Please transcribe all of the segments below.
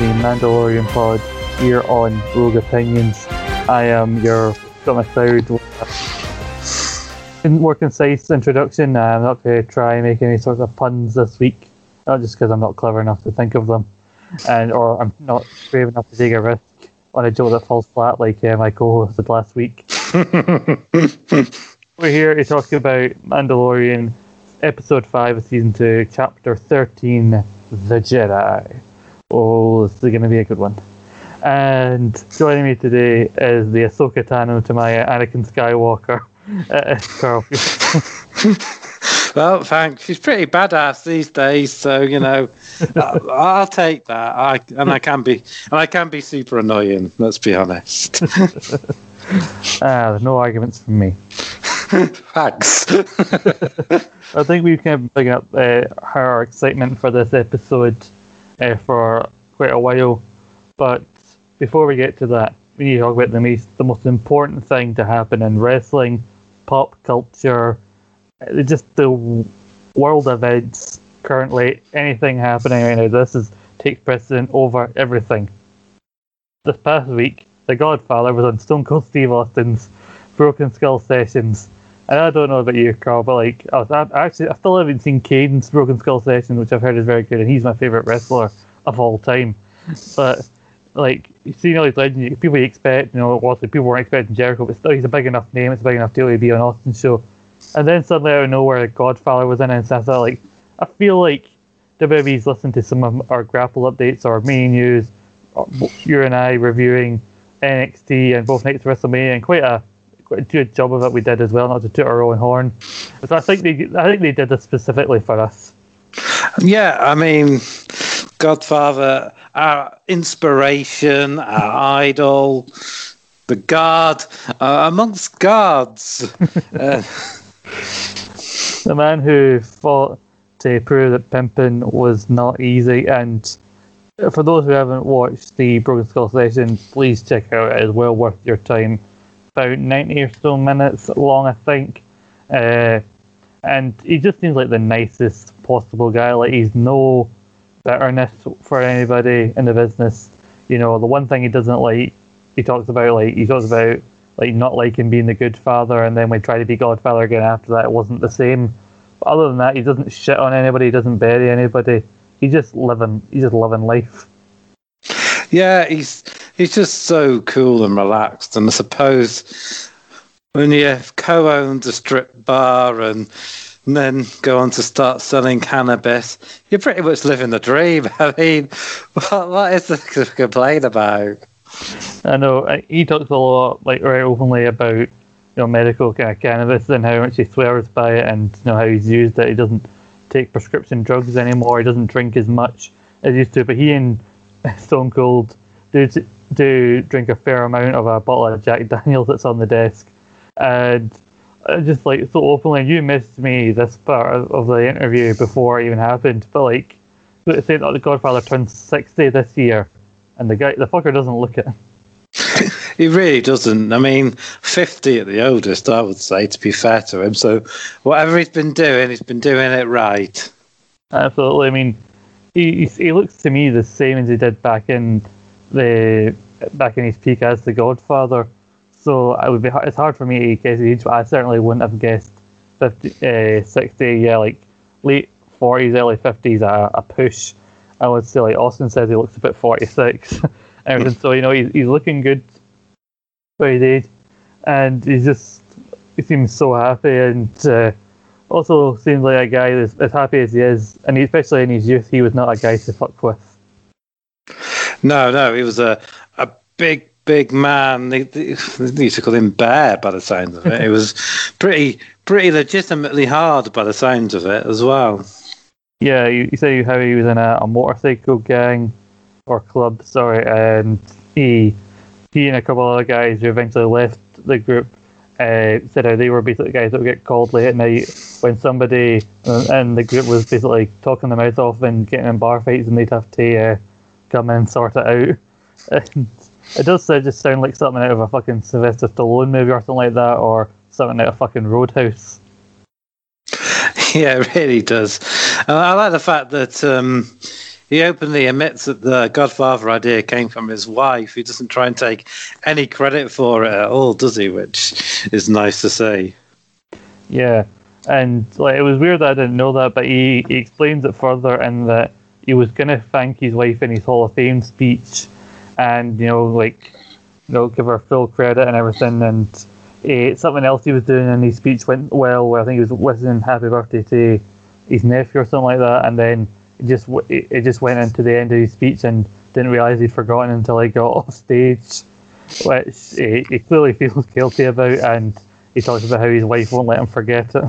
the Mandalorian pod here on Rogue Opinions. I am your Scott McLeod. More concise introduction. I'm not going to try and make any sort of puns this week, not just because I'm not clever enough to think of them, and or I'm not brave enough to take a risk on a joke that falls flat like uh, my co-host did last week. We're here to talk about Mandalorian, episode five of season two, chapter thirteen, The Jedi. Oh, this is going to be a good one. And joining me today is the Ahsoka Tano to my Anakin Skywalker, uh, Carl. well, thanks. She's pretty badass these days, so you know, I'll, I'll take that. I and I can be and I can be super annoying. Let's be honest. ah, no arguments from me. Thanks. I think we've kind of bring up uh, our excitement for this episode uh, for quite a while, but before we get to that, we need to talk about the most, the most important thing to happen in wrestling, pop culture, uh, just the world events currently. Anything happening right now, this is takes precedent over everything. This past week, The Godfather was on Stone Cold Steve Austin's Broken Skull Sessions and I don't know about you, Carl, but like, I, was, I actually, I still haven't seen Caden's Broken Skull session, which I've heard is very good, and he's my favorite wrestler of all time. But like, you see all these legends, people you expect, you know, obviously people weren't expecting Jericho, but still, he's a big enough name, it's a big enough deal to be on Austin show. And then suddenly out of nowhere, Godfather was in and so I thought, like, I feel like WWE's listened to some of our grapple updates our main news, uh, you and I reviewing NXT and both nights of WrestleMania, and quite a quite a good job of it we did as well, not to toot our own horn. So I think they I think they did this specifically for us. Yeah, I mean, Godfather, our inspiration, our idol, the god uh, amongst gods. uh, the man who fought to prove that pimping was not easy and for those who haven't watched the Broken Skull session, please check out. It is well worth your time about 90 or so minutes long, I think. Uh, and he just seems like the nicest possible guy. Like he's no bitterness for anybody in the business. You know, the one thing he doesn't like, he talks about like he talks about like not liking being the good father, and then we try to be Godfather again after that, it wasn't the same. But other than that, he doesn't shit on anybody. He doesn't bury anybody. He's just living. He's just living life. Yeah, he's he's just so cool and relaxed. And I suppose when you co-owned a strip bar and, then go on to start selling cannabis, you're pretty much living the dream. I mean, what, what is there to complain about? I know uh, he talks a lot, like very openly about you know medical cannabis and how much he swears by it, and you know how he's used it. He doesn't take prescription drugs anymore. He doesn't drink as much as he used to. But he and Stone Cold do do drink a fair amount of a bottle of Jack Daniels that's on the desk, and just like so openly, you missed me this part of the interview before it even happened. But like, say that the Godfather turns sixty this year, and the guy, the fucker, doesn't look it. he really doesn't. I mean, fifty at the oldest, I would say, to be fair to him. So, whatever he's been doing, he's been doing it right. Absolutely. I mean, he he looks to me the same as he did back in the back in his peak as the Godfather. So I would be it's hard for me to guess his age, but I certainly wouldn't have guessed 50, uh, 60, yeah, like late 40s, early 50s, a, a push. I would say, like Austin says, he looks about 46. Everything. so, you know, he's, he's looking good for his age. And he's just, he seems so happy and uh, also seems like a guy that's as happy as he is. And especially in his youth, he was not a guy to fuck with. No, no, he was a a big, big man. They, they, they used to call him Bear by the sounds of it. it was pretty, pretty legitimately hard by the sounds of it as well. Yeah, you, you say how he was in a, a motorcycle gang or club, sorry, and he he and a couple of other guys who eventually left the group uh, said how they were basically guys that would get called late at night when somebody in the group was basically talking their mouth off and getting in bar fights, and they'd have to uh, come in and sort it out. And it does just sound like something out of a fucking Sylvester Stallone movie or something like that, or something out of fucking Roadhouse. Yeah, it really does. I like the fact that um, he openly admits that the Godfather idea came from his wife. He doesn't try and take any credit for it at all, does he? Which is nice to see. Yeah, and like it was weird that I didn't know that, but he, he explains it further in that he was gonna thank his wife in his Hall of Fame speech, and you know like you know give her full credit and everything, and uh, something else he was doing in his speech went well. Where I think he was wishing happy birthday to his nephew or something like that, and then it just it just went into the end of his speech and didn't realize he'd forgotten until he got off stage, which he, he clearly feels guilty about, and he talks about how his wife won't let him forget it.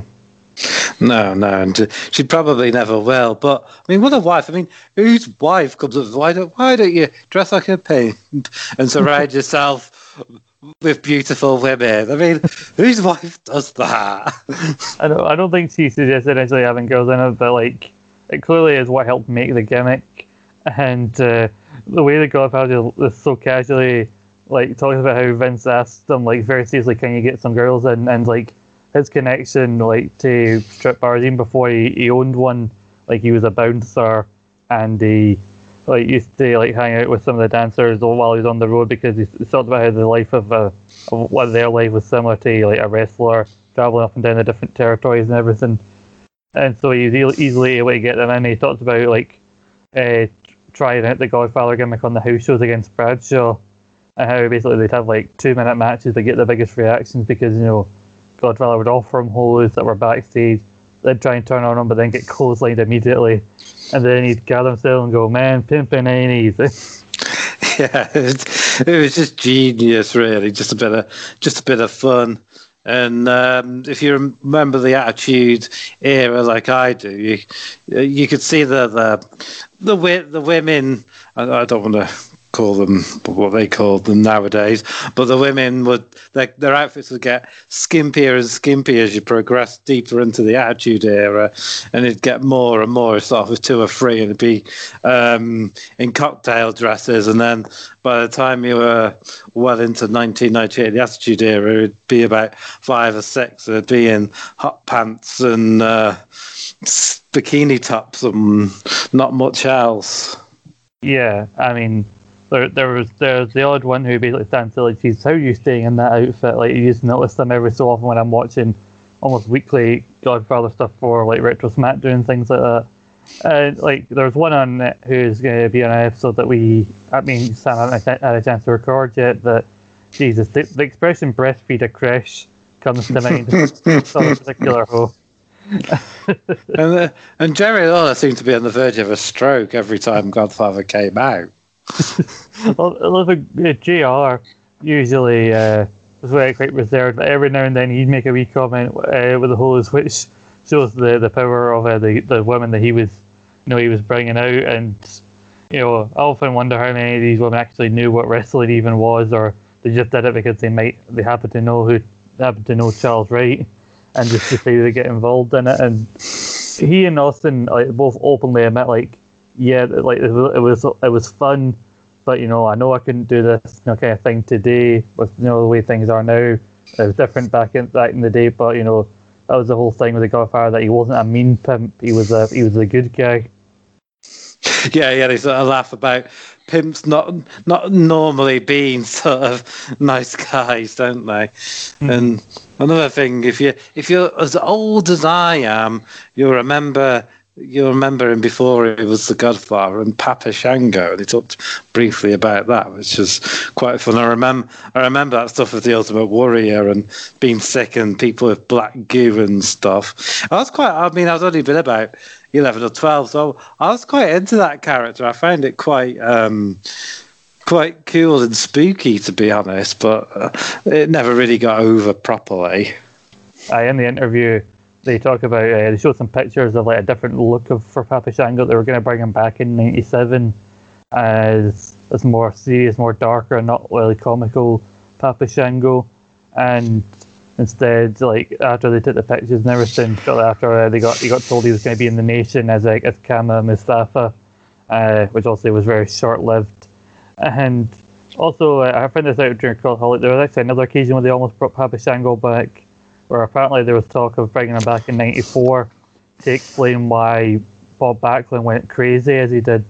No, no, and she probably never will. But I mean, what a wife! I mean, whose wife comes up? Why don't Why don't you dress like a pimp and surround yourself with beautiful women? I mean, whose wife does that? I don't. I don't think she suggested actually having girls in it, but like, it clearly is what helped make the gimmick. And uh, the way the Godfather is so casually like talking about how Vince asked them like very seriously, "Can you get some girls in?" and like his connection like to strip bars even before he, he owned one like he was a bouncer and he like used to like hang out with some of the dancers while he was on the road because he, talked about how the life of, uh, of what their life was similar to like a wrestler traveling up and down the different territories and everything. And so he was easily able to get them in. He talked about like uh, trying out the godfather gimmick on the house shows against bradshaw and how basically they'd have like two minute matches to get the biggest reactions because you know Godfather would offer him holes that were backstage. They'd try and turn on him, but then get clotheslined immediately. And then he'd gather himself and go, man, pimping ain't easy. yeah, it, it was just genius, really. Just a bit of, just a bit of fun. And um, if you remember the Attitude Era, like I do, you you could see the the the, the women. I, I don't want to call them what they called them nowadays. But the women would their, their outfits would get skimpier and skimpier as you progress deeper into the Attitude Era, and it'd get more and more sort of two or three, and it'd be um, in cocktail dresses, and then by the time you were well into 1998, the Attitude Era, it'd be about five or six. It'd be in hot pants and uh, bikini tops and not much else. Yeah, I mean, there, there was there's the odd one who basically stands there like, "Geez, how are you staying in that outfit?" Like you just notice them every so often when I'm watching almost weekly Godfather stuff for like retro Smack doing things like that. And like there's one on who's going to be on an episode that we, I mean, Sam haven't had a chance to record yet. That Jesus, the, the expression "breastfeed a crash" comes to mind. for a particular hoe. and, uh, and Jerry Lawler seemed to be on the verge of a stroke every time Godfather came out. Look, uh, JR usually uh, was very quite reserved, but every now and then he'd make a wee comment uh, with the hose, which shows the the power of uh, the the women that he was, you know, he was bringing out. And you know, I often wonder how many of these women actually knew what wrestling even was, or they just did it because they might they happen to know who happen to know Charles Wright, and just decided to get involved in it. And he and Austin like both openly admit like yeah, like it was it was fun, but you know I know I couldn't do this you know, kind of thing today with you know the way things are now. It was different back in back in the day, but you know that was the whole thing with the Godfather that he wasn't a mean pimp. He was a he was a good guy. Yeah, yeah, they sort of laugh about pimps not not normally being sort of nice guys, don't they? Mm. And another thing, if you if you're as old as I am, you'll remember you remember him before he was the Godfather and Papa Shango, and he talked briefly about that, which was quite fun. I remember, I remember that stuff of the Ultimate Warrior and being sick and people with black goo and stuff. I was quite. I mean, I was only been about eleven or twelve, so I was quite into that character. I found it quite. Um, quite cool and spooky, to be honest, but uh, it never really got over properly. I in the interview they talk about uh, they showed some pictures of like a different look of for Papa Shango. They were going to bring him back in '97 as as more serious, more darker, not really comical Papa Shango, and instead, like after they took the pictures and everything, shortly after uh, they got he got told he was going to be in the Nation as like as Kama Mustafa, uh, which also was very short lived, and also uh, I found this out during Cultaholic. There was actually another occasion where they almost brought Papa Shango back where apparently there was talk of bringing him back in '94 to explain why Bob Backlund went crazy as he did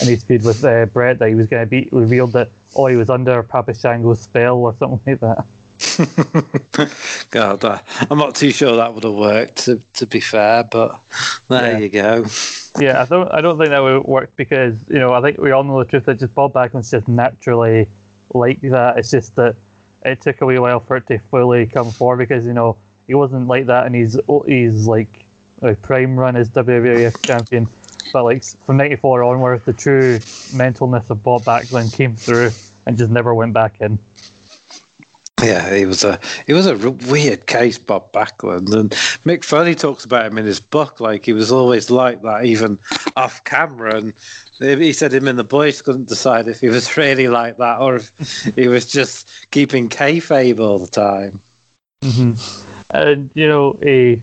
in his feud with uh, Bret that he was going to be revealed that oh he was under Papa Shango's spell or something like that. God, uh, I'm not too sure that would have worked. To, to be fair, but there Yeah. you go. Yeah, I don't. I don't think that would work because you know I think we all know the truth that just Bob Backlund's just naturally like that. It's just that it took a wee while for it to fully come forward because you know he wasn't like that and he's he's like a prime run as WWF champion, but like from '94 onwards, the true mentalness of Bob Backlund came through and just never went back in. Yeah, he was a he was a weird case, Bob Backlund, and Mick Foley talks about him in his book. Like he was always like that, even off camera. And he said him and the boys couldn't decide if he was really like that or if he was just keeping kayfabe all the time. Mm-hmm. And you know, he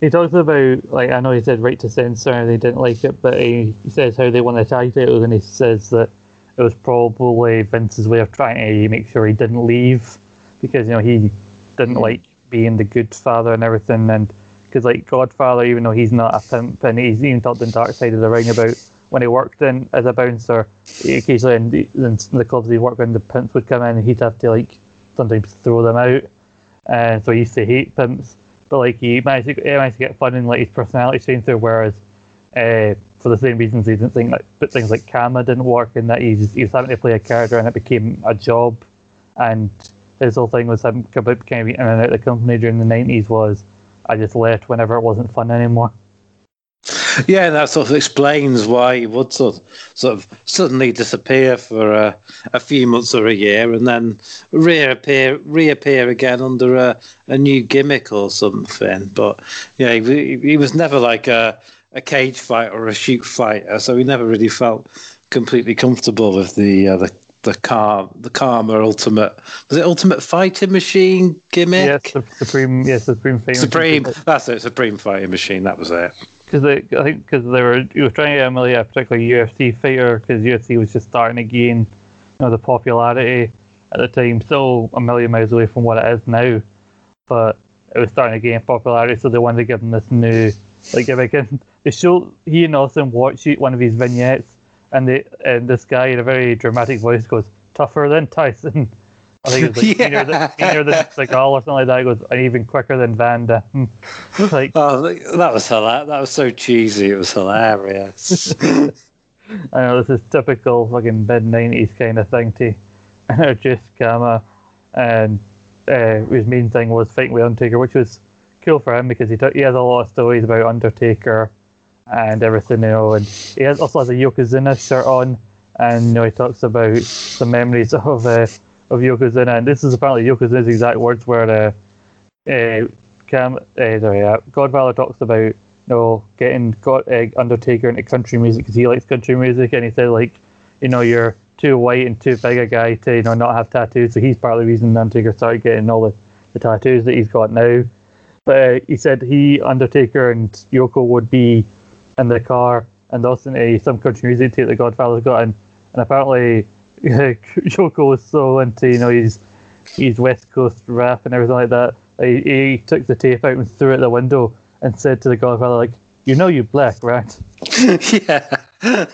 he talks about like I know he said right to censor and they didn't like it, but he, he says how they won the tag titles and he says that it was probably Vince's way of trying to make sure he didn't leave because you know he didn't mm-hmm. like being the good father and everything. And because like Godfather, even though he's not a pimp and he's even talked in Dark Side of the Ring about when he worked in as a bouncer, occasionally in the, in the clubs he worked in, the pimps would come in and he'd have to like sometimes throw them out and so he used to hate pimps. But like he managed to, he managed to get fun in like his personality shine through. Whereas uh, for the same reasons he didn't think like but things like Kama didn't work and that he he was having to play a character and it became a job. And his whole thing was him about kind of in and out of the company during the nineties was I just left whenever it wasn't fun anymore. Yeah, and that sort of explains why he would sort of, sort of suddenly disappear for a, a few months or a year, and then reappear reappear again under a, a new gimmick or something. But yeah, he, he was never like a a cage fighter or a shoot fighter, so he never really felt completely comfortable with the uh, the the car the Kama Ultimate was it Ultimate Fighting Machine gimmick? Yes, the Supreme. Yes, Supreme Fighting Supreme. That's it. Supreme Fighting Machine. That was it. Because I think because they were you were trying to emulate a particular UFC fighter because UFC was just starting to gain you know the popularity at the time, still a million miles away from what it is now, but it was starting to gain popularity, so they wanted to give him this new like gimmick. And they show he and Austin watch one of his vignettes, and they and this guy in a very dramatic voice goes tougher than Tyson. I think it's like meaner than, meaner than Seagal or something like that. Goes even quicker than Van Damme. like Oh, that was hilarious. That was so cheesy. It was hilarious. I know this is typical fucking mid nineties kind of thing to just Kama, and uh, his main thing was fighting with Undertaker, which was cool for him because he took, he has a lot of stories about Undertaker and everything, you know, and he has, also has a Yokozuna shirt on, and you know he talks about the memories of uh, of Yokozuna, and this is apparently Yokozuna's exact words where uh, uh, Cam, uh, sorry, uh, Godfather talks about you know getting God, uh, Undertaker into country music because he likes country music, and he said like, you know, you're too white and too big a guy to you know not have tattoos, so he's part of the reason Undertaker started getting all the, the tattoos that he's got now. But uh, he said he, Undertaker, and Yoko would be in the car and listen to some country music tape that Godfather's got, and, and apparently Yoko was so into you know his his West Coast rap and everything like that. He, he took the tape out and threw it at the window and said to the Godfather like, "You know you're black, right?" yeah.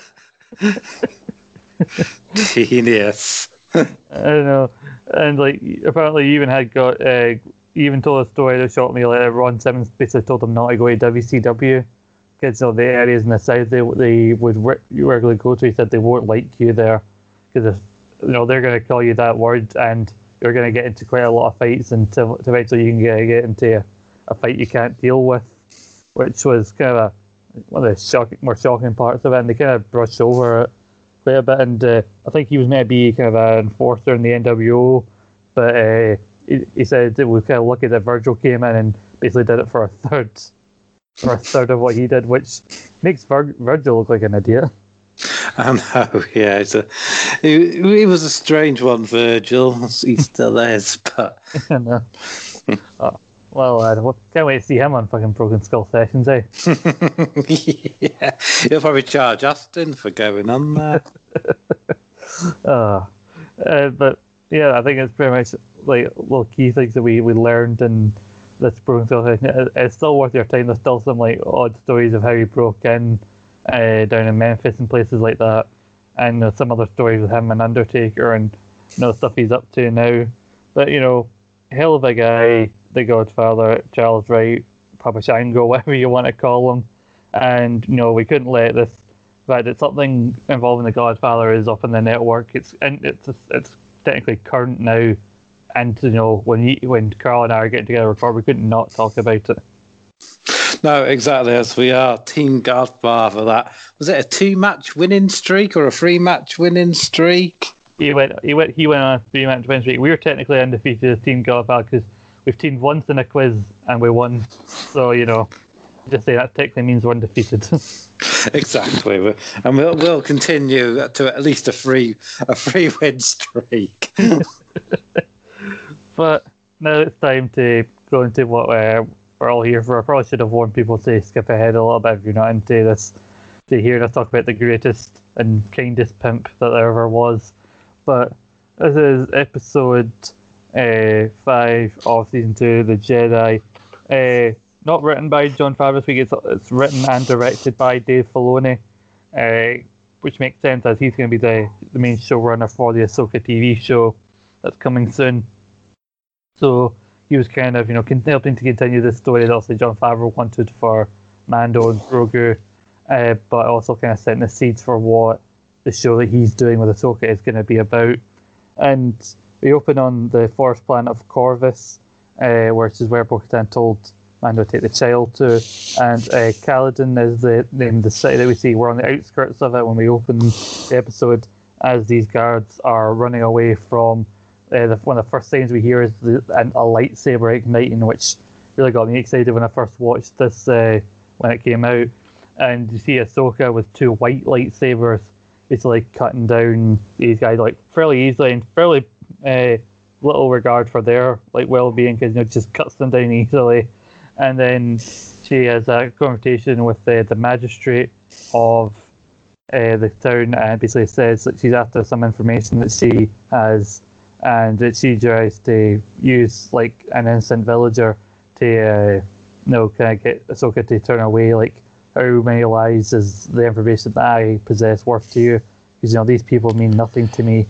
Genius. I don't know. And like apparently he even had got uh, he even told a story that shocked me. Like Ron Simmons basically told him not to go to WCW because you know, the areas in the south they they would re- regularly go to. He said they won't like you there because you know they're going to call you that word and you're going to get into quite a lot of fights until to eventually you can get, get into a, a fight you can't deal with, which was kind of a, one of the shocking, more shocking parts of it. And they kind of brushed over it quite a bit. And uh, I think he was maybe kind of an enforcer in the NWO, but uh, he, he said it was kind of lucky that Virgil came in and basically did it for a third, for a third of what he did, which makes Vir- Virgil look like an idiot. I know, yeah. It's a, he, he was a strange one, Virgil. He still is, but and, uh, oh, well, I can't wait to see him on fucking Broken Skull Sessions, eh? yeah, he'll probably charge Austin for going on there. Uh, uh, but yeah, I think it's pretty much like little key things that we, we learned and this Broken Skull session. It- It's still worth your time. There's still some like odd stories of how he broke in uh, down in Memphis and places like that, and some other stories with him and Undertaker and you know stuff he's up to now. But you know, hell of a guy, the Godfather, Charles Wright, Papa Shango, whatever you want to call him. And you know, we couldn't let this fact that something involving the Godfather is up in the network. It's and it's it's technically current now. And you know, when he, when Carl and I are getting together we couldn't not talk about it. No, exactly. As we are Team Godfather. That was it. A two-match winning streak or a three-match winning streak? He went. He went. He went on a three-match winning streak. We were technically undefeated as Team Godfather because we've teamed once in a quiz and we won. So you know, just say that technically means we're undefeated. exactly, and we'll we'll continue to at least a free a free win streak. but now it's time to go into what uh, we're all here for. I probably should have warned people to skip ahead a little bit if you're not into this. To hear us talk about the greatest and kindest pimp that there ever was. But this is episode uh, five of season two, The Jedi. Uh, not written by Jon Favreau It's, it's written and directed by Dave Filoni, uh, which makes sense as he's going to be the, the main showrunner for the Ahsoka TV show that's coming soon. So he was kind of, you know, helping to continue this story that also Jon Favreau wanted for Mando and Grogu, uh, but also kind of setting the seeds for what the show that he's doing with Ahsoka is going to be about. And we open on the forest planet of Corvus, uh, which is where Bo-Katan told Mando to take the child to, and uh, Calodan is the name the city that we see. We're on the outskirts of it when we open the episode, as these guards are running away from uh, the, one of the first things we hear is the, a, a lightsaber igniting, which really got me excited when I first watched this uh, when it came out. And you see Ahsoka with two white lightsabers, basically cutting down these guys like fairly easily and fairly uh, little regard for their like well-being because you know just cuts them down easily. And then she has a conversation with uh, the magistrate of uh, the town and basically says that she's after some information that she has and it's tries to use like an innocent villager to uh, you know kind of get Ahsoka to turn away. Like how many lives is the information that I possess worth to you? Because you know these people mean nothing to me,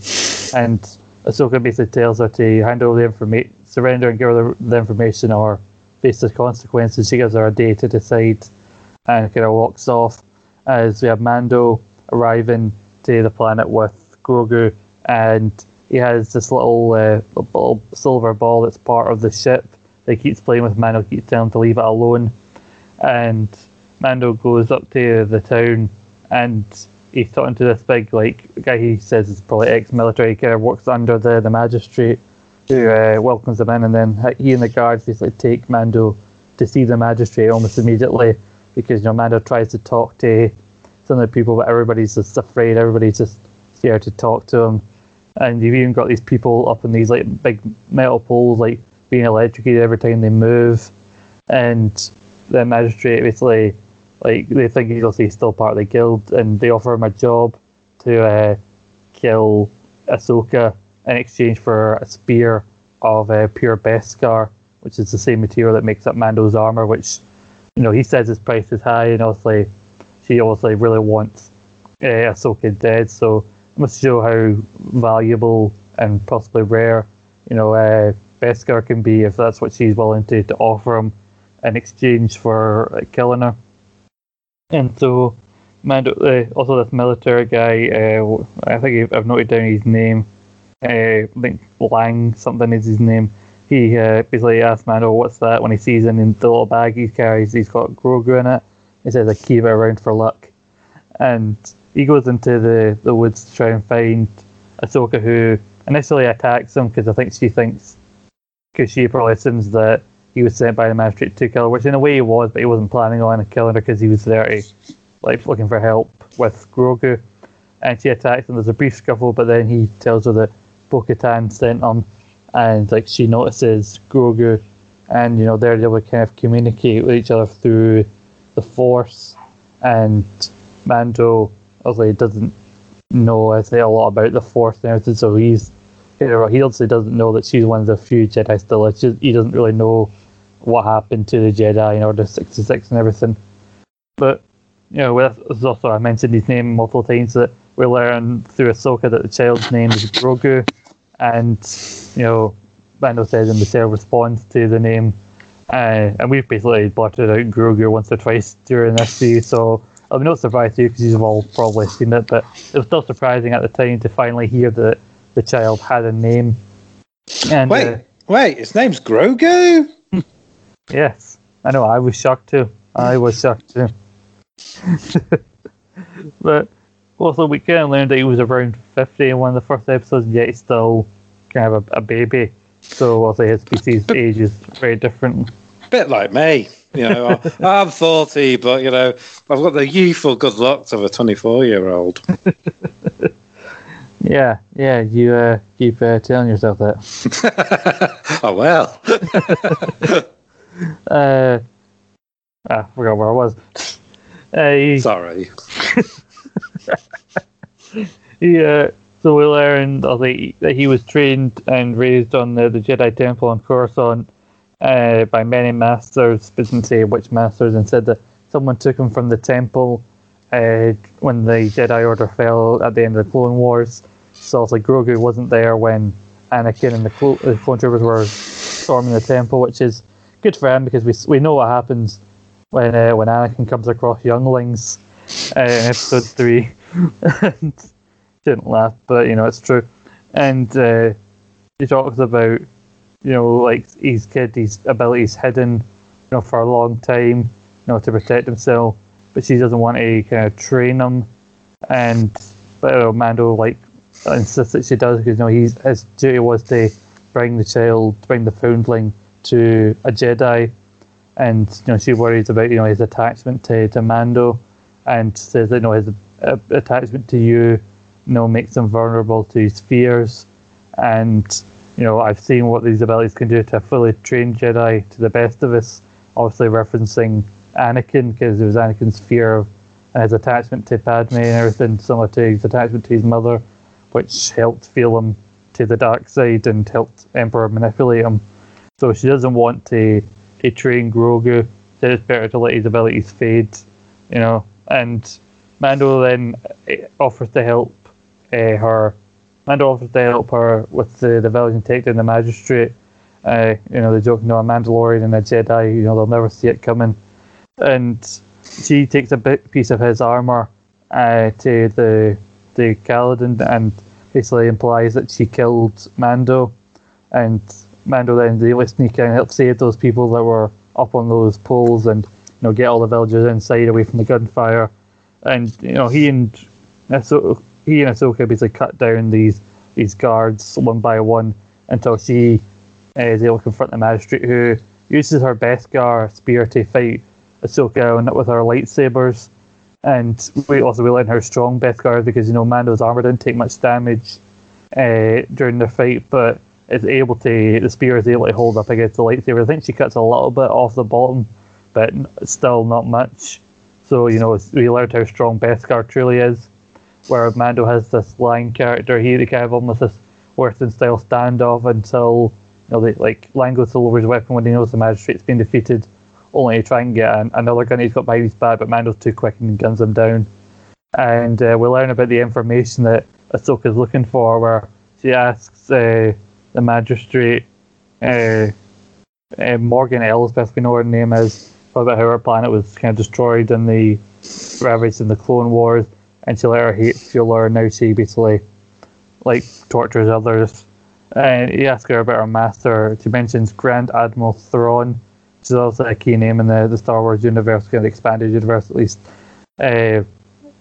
and Ahsoka basically tells her to hand over the information, surrender and give her the, the information, or face the consequences. She gives her a day to decide, and kind of walks off. As we have Mando arriving to the planet with Grogu and he has this little, uh, little silver ball that's part of the ship that keeps playing with. Mando keeps telling him to leave it alone, and Mando goes up to the town and he's talking to this big like guy he says is probably ex-military kind of works under the the magistrate who uh, welcomes him in, and then he and the guards basically take Mando to see the magistrate almost immediately because you know Mando tries to talk to some of the people, but everybody's just afraid. Everybody's just scared to talk to him and you've even got these people up in these like big metal poles, like being electrocuted every time they move, and the magistrate basically like they think he's obviously still part of the guild, and they offer him a job to uh, kill Ahsoka in exchange for a spear of uh, pure Beskar, which is the same material that makes up Mando's armor, which you know he says his price is high, and obviously she obviously really wants uh, Ahsoka dead, so must show how valuable and possibly rare, you know, uh, Beskar can be if that's what she's willing to, to offer him in exchange for uh, killing her. And so, Mando, uh, also this military guy, uh, I think I've noted down his name. Uh, I think Lang something is his name. He uh, basically asks Mando, "What's that?" When he sees him in the little bag he carries, he's got Grogu in it. He says, "I keep it around for luck." And he goes into the, the woods to try and find Ahsoka, who initially attacks him because I think she thinks, because she probably assumes that he was sent by the magistrate to kill her, which in a way he was, but he wasn't planning on killing her because he was there to, like, looking for help with Grogu. And she attacks him. There's a brief scuffle, but then he tells her that Bo-Katan sent him, and like she notices Grogu, and you know they're able to kind of communicate with each other through the Force, and Mando obviously doesn't know I say a lot about the Force everything, so he's he doesn't know that she's one of the few Jedi still. Just he doesn't really know what happened to the Jedi in Order sixty six and everything. But you know, with, also I mentioned his name multiple times that we learn through Ahsoka that the child's name is Grogu, and you know, Mando says and Michelle responds to the name, uh, and we've basically blotted out Grogu once or twice during this series, so I'm not surprised too because you've all probably seen it, but it was still surprising at the time to finally hear that the child had a name. And wait, uh, wait, his name's Grogu. yes, I know. I was shocked too. I was shocked too. but also, we kind of learned that he was around 50 in one of the first episodes, and yet he's still kind of a, a baby. So, also, his species age is very different. Bit like me. You know, I'm 40, but, you know, I've got the youthful good looks of a 24 year old. yeah, yeah, you uh, keep uh, telling yourself that. oh, well. uh, I forgot where I was. Uh, Sorry. he, uh, so we learned that he, that he was trained and raised on the, the Jedi Temple on Coruscant uh, by many masters, didn't say which masters, and said that someone took him from the temple uh, when the Jedi Order fell at the end of the Clone Wars. So it's like Grogu wasn't there when Anakin and the, Clo- the Clone Troopers were storming the temple, which is good for him because we we know what happens when uh, when Anakin comes across younglings uh, in Episode Three. shouldn't laugh, but you know it's true. And uh, he talks about you know like his kid, his abilities hidden, you know, for a long time, you know, to protect himself. But she doesn't want to kind of train him, and but uh, Mando like insists that she does because you know he's his duty was to bring the child, bring the foundling to a Jedi, and you know she worries about you know his attachment to, to Mando, and says that you know his uh, attachment to you, you know, makes him vulnerable to his fears, and you know I've seen what these abilities can do to a fully trained Jedi to the best of us. Obviously referencing Anakin because it was Anakin's fear of and his attachment to Padme and everything, similar to his attachment to his mother, which helped feel him to the dark side and helped Emperor manipulate him. So she doesn't want to to train Grogu. So it's better to let his abilities fade, you know. And Mando then eh, offers to help uh, her. Mando offers to help her with the, the village and take down the magistrate. Uh, you know, the joke, you know, a Mandalorian and a Jedi, you know, they'll never see it coming. And she takes a bit piece of his armor uh, to the the Calodan and basically implies that she killed Mando. And Mando then they sneak in and help save those people that were up on those poles and you know get all the villagers inside away from the gunfire. And you know he and Ahsoka, he and Ahsoka basically cut down these these guards one by one until she uh, is able to confront the magistrate who uses her Beskar spear to fight Ahsoka and with her lightsabers. And we also we learn her strong Beskar because you know Mando's armor didn't take much damage uh, during the fight, but is able to the spear is able to hold up against the lightsaber. I think she cuts a little bit off the bottom, but still not much. So you know we learned how strong Beskar truly is. Where Mando has this line character, he kind of almost this Western style standoff until you know they, like Lang goes to lower his weapon when he knows the magistrate's been defeated, only to try and get an, another gun he's got behind his back, but Mando's too quick and guns him down. And uh, we learn about the information that Ahsoka's looking for, where she asks. Uh, the magistrate, uh, uh, Morgan Elsbeth, we know her name is, about how her planet was kind of destroyed in the ravaged in the Clone Wars, let her hate fuel her, and now she basically like tortures others. And he asks her about her master. She mentions Grand Admiral Thrawn, which is also a key name in the, the Star Wars universe, kind of expanded universe at least. Uh,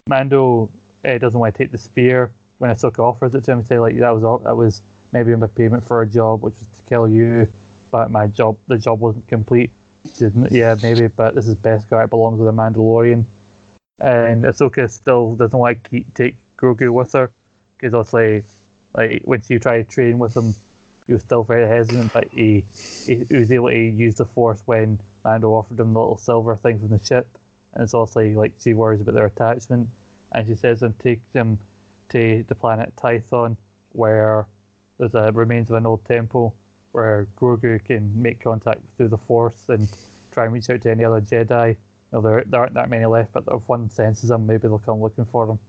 Mando uh, doesn't want to take the spear when Ahsoka offers it to him. Say like that was all, that was maybe my payment for a job, which was to kill you, but my job, the job wasn't complete. Didn't, yeah, maybe, but this is Beskar. It belongs with a Mandalorian, and Ahsoka still doesn't want to keep, take Grogu with her because obviously, like when she tried to train with him, he was still very hesitant. But he, he, he was able to use the Force when Mando offered him the little silver thing from the ship, and it's obviously like she worries about their attachment, and she says and takes him to the planet Tython, where there's a remains of an old temple where Grogu can make contact through the Force and try and reach out to any other Jedi know, there, there aren't that many left, but if one senses them, maybe they'll come looking for them.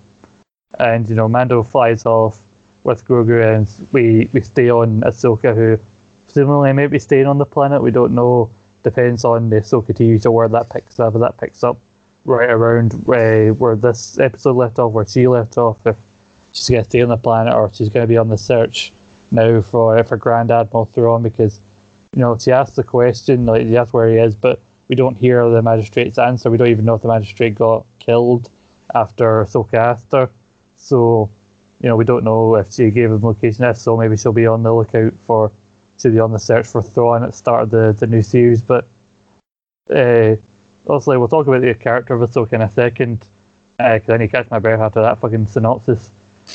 And you know, Mando flies off with Grogu, and we we stay on Ahsoka, who presumably may be staying on the planet. We don't know. Depends on the Ahsoka TV show where that picks up. If that picks up right around uh, where this episode left off, where she left off, if she's going to stay on the planet or she's going to be on the search now for for Grand Admiral Thrawn because you know she asked the question like she asked where he is, but we don't hear the magistrate's answer. We don't even know if the magistrate got killed after Ahsoka asked her. So you know we don't know if she gave him location. If so, maybe she'll be on the lookout for she'll be on the search for Thrawn at the start of the the new series, but. Uh, obviously, we'll talk about the character of Ahsoka in a second, because uh, I need to catch my breath after that fucking synopsis.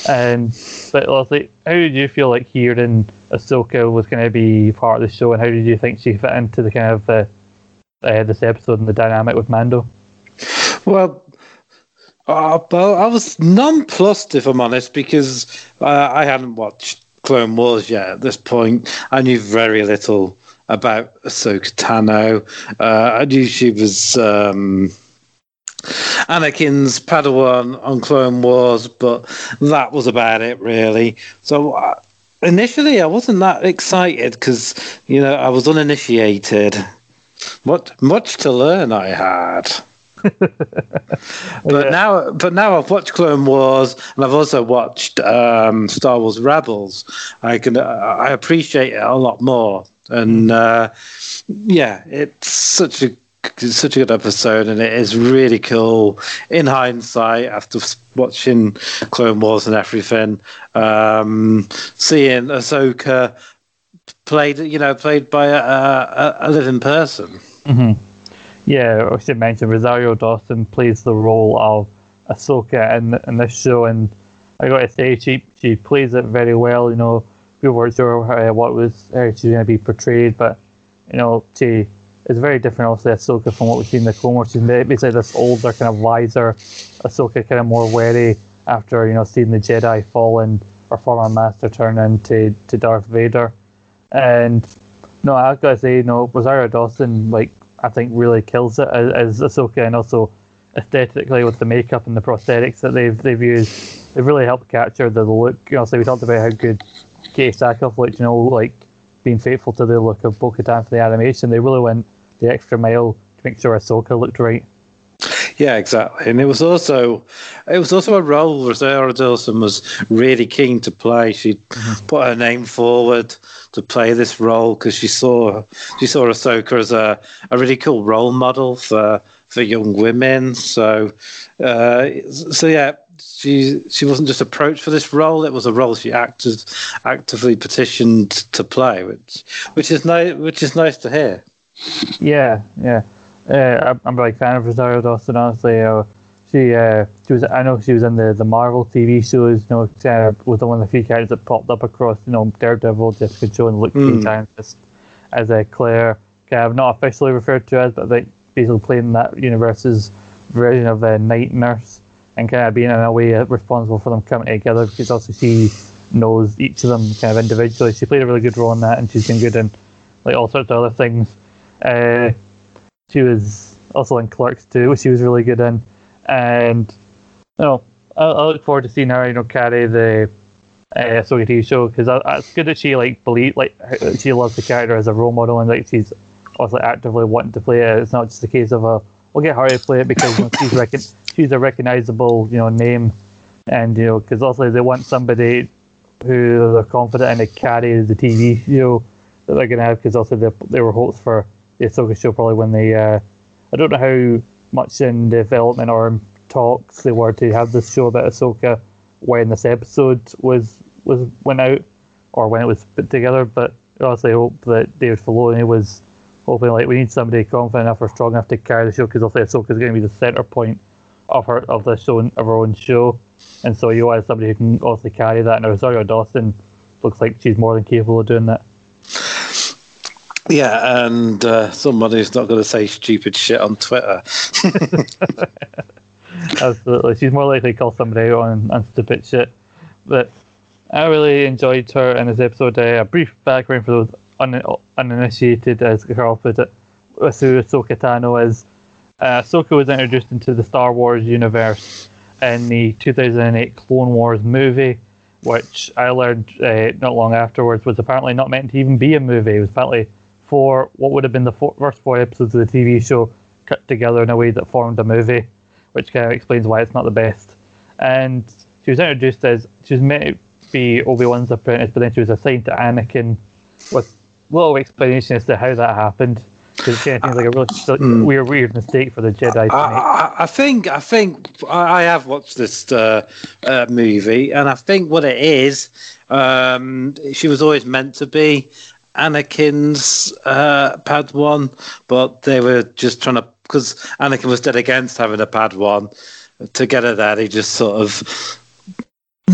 And but honestly, how did you feel like hearing Ahsoka was going to be part of the show, and how did you think she fit into the kind of uh, uh, this episode and the dynamic with Mando? Well, uh, I was nonplussed if I'm honest because uh, I hadn't watched Clone Wars yet. At this point, I knew very little about Ahsoka Tano. Uh, I knew she was. Um, Anakin's Padawan on Clone Wars, but that was about it, really. So uh, initially, I wasn't that excited because you know I was uninitiated. What much to learn I had. but yeah. now, but now I've watched Clone Wars and I've also watched um, Star Wars Rebels. I can I appreciate it a lot more, and uh, yeah, it's such a it's such a good episode, and it is really cool in hindsight after watching Clone Wars and everything. Um, seeing Ahsoka played, you know, played by a, a, a living person. Mm-hmm. Yeah, I should mention Rosario Dawson plays the role of Ahsoka in, in this show, and I got to say she she plays it very well. You know, people weren't sure uh, what was how she's going to be portrayed, but you know, she is very different, obviously, Ahsoka from what we've seen in the Clone Wars. She's basically this older, kind of wiser Ahsoka, kind of more wary after, you know, seeing the Jedi fall and her former master turn into to Darth Vader. And, no, I've got to say, no, Rosario Dawson, like, I think really kills it as, as Ahsoka and also aesthetically with the makeup and the prosthetics that they've they've used. They've really helped capture the look. You know, so we talked about how good Katee Sackhoff looked, you know, like being faithful to the look of Bo Katan for the animation. They really went the extra mile to make sure Ahsoka looked right. Yeah, exactly. And it was also it was also a role Rosario Dawson was really keen to play. She mm-hmm. put her name forward to play this role because she saw she saw Ahsoka as a, a really cool role model for for young women. So uh, so yeah, she she wasn't just approached for this role; it was a role she acted actively petitioned to play, which which is nice which is nice to hear. Yeah, yeah. Uh, I'm a big fan of Rosario Dawson. Honestly, uh, she uh, she was I know she was in the, the Marvel TV shows. You know, uh, was one of the few characters that popped up across you know Daredevil, Jessica Jones, Luke mm. Cage, just as a Claire. Kind of not officially referred to as, but like basically playing that universe's version of the Night Nurse and kind of being in a way responsible for them coming together because also she knows each of them kind of individually. She played a really good role in that, and she's been good in like all sorts of other things. Uh, she was also in Clerks too, which she was really good in, and you know, I, I look forward to seeing her, you know, carry the uh, TV show because it's good that she like believe like she loves the character as a role model and like she's also actively wanting to play it. It's not just a case of a we'll get her to play it because you know, she's she's a recognizable you know name, and you know because also they want somebody who they're confident in to carry the TV show that they're gonna have because also they, they were hopes for the Ahsoka show probably when they uh, I don't know how much in development or talks they were to have this show about Ahsoka when this episode was was went out or when it was put together. But I also hope that David Filoni was hoping like we need somebody confident enough or strong enough to carry the show because obviously Ahsoka is going to be the center point of her of the show of her own show, and so you want somebody who can also carry that. And Rosario Dawson looks like she's more than capable of doing that. Yeah, and uh, somebody's not going to say stupid shit on Twitter. Absolutely, she's more likely to call somebody out on, on stupid shit. But I really enjoyed her in this episode. Uh, a brief background for those un- uninitiated, as Carl put it, with who Ahsoka Tano is. uh, Ahsoka was introduced into the Star Wars universe in the 2008 Clone Wars movie, which I learned uh, not long afterwards was apparently not meant to even be a movie. It was apparently for what would have been the four, first four episodes of the TV show cut together in a way that formed a movie, which kind of explains why it's not the best. And she was introduced as she was meant to be Obi Wan's apprentice, but then she was assigned to Anakin with little explanation as to how that happened. Because it kind of seems like a really Mm. weird, weird mistake for the Jedi to make. I, I, I think I think I I have watched this uh, uh, movie, and I think what it is, um, she was always meant to be Anakin's uh, Padawan, but they were just trying to because Anakin was dead against having a Padawan. To get her there, they just sort of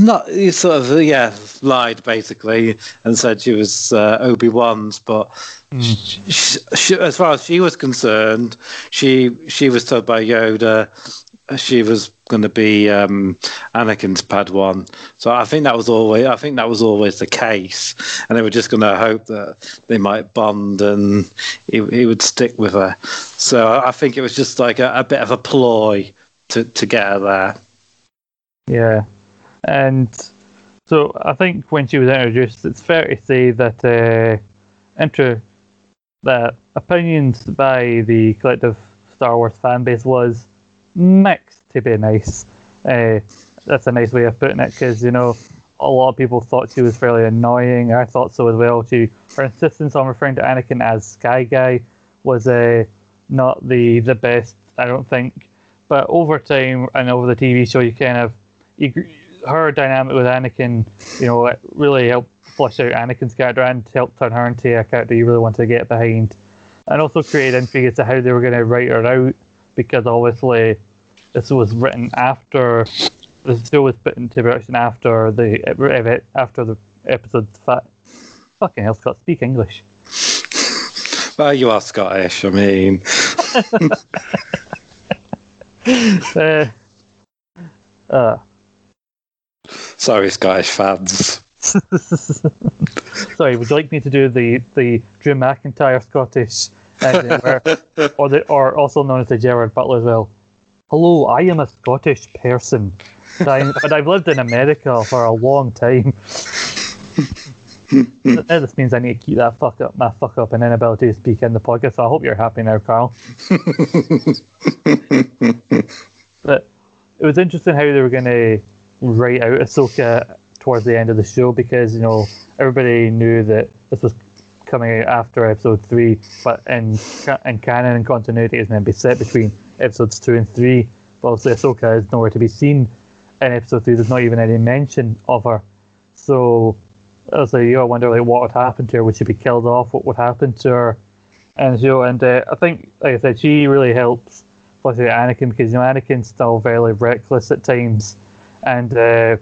not he sort of yeah lied basically and said she was uh, Obi Wan's, but sh sh sh as far as she was concerned, she she was told by Yoda she was going to be um, Anakin's Padawan. So I think that was always I think that was always the case, and they were just going to hope that they might bond and he, he would stick with her. So I think it was just like a, a bit of a ploy to to get her there. Yeah, and so I think when she was introduced, it's fair to say that uh, intro that opinions by the collective Star Wars fan base was mixed, to be nice. Uh, that's a nice way of putting it, because you know a lot of people thought she was fairly annoying. I thought so as well. She her insistence on referring to Anakin as Sky Guy was uh, not the the best. I don't think. But over time and over the TV show, you kind of you, her dynamic with Anakin, you know, it really helped flush out Anakin's character and helped turn her into a character you really wanted to get behind, and also create intrigue as to how they were going to write her out, because obviously this was written after the show was put into production after the after the episode. Fa- fucking hell, Scott, speak English. Well, you are Scottish. I mean, Uh, uh, sorry, Scottish fans. Sorry, would you like me to do the the Drew McIntyre Scottish, or the or also known as the Gerard Butler as well? Hello, I am a Scottish person, but, I'm, but I've lived in America for a long time. now this means I need to keep that fuck up, my fuck up, and inability to speak in the podcast. So I hope you're happy now, Carl. but it was interesting how they were going to write out Ahsoka towards the end of the show because you know everybody knew that this was coming out after episode three, but in in canon and continuity, it's meant to be set between episodes two and three. But obviously, Ahsoka is nowhere to be seen in episode three. There's not even any mention of her. So, also, you gotta wonder like what would happen to her. Would she be killed off? What would happen to her? And you know, and uh, I think, like I said, she really helps flush Anakin because you know Anakin's still very reckless at times, and uh,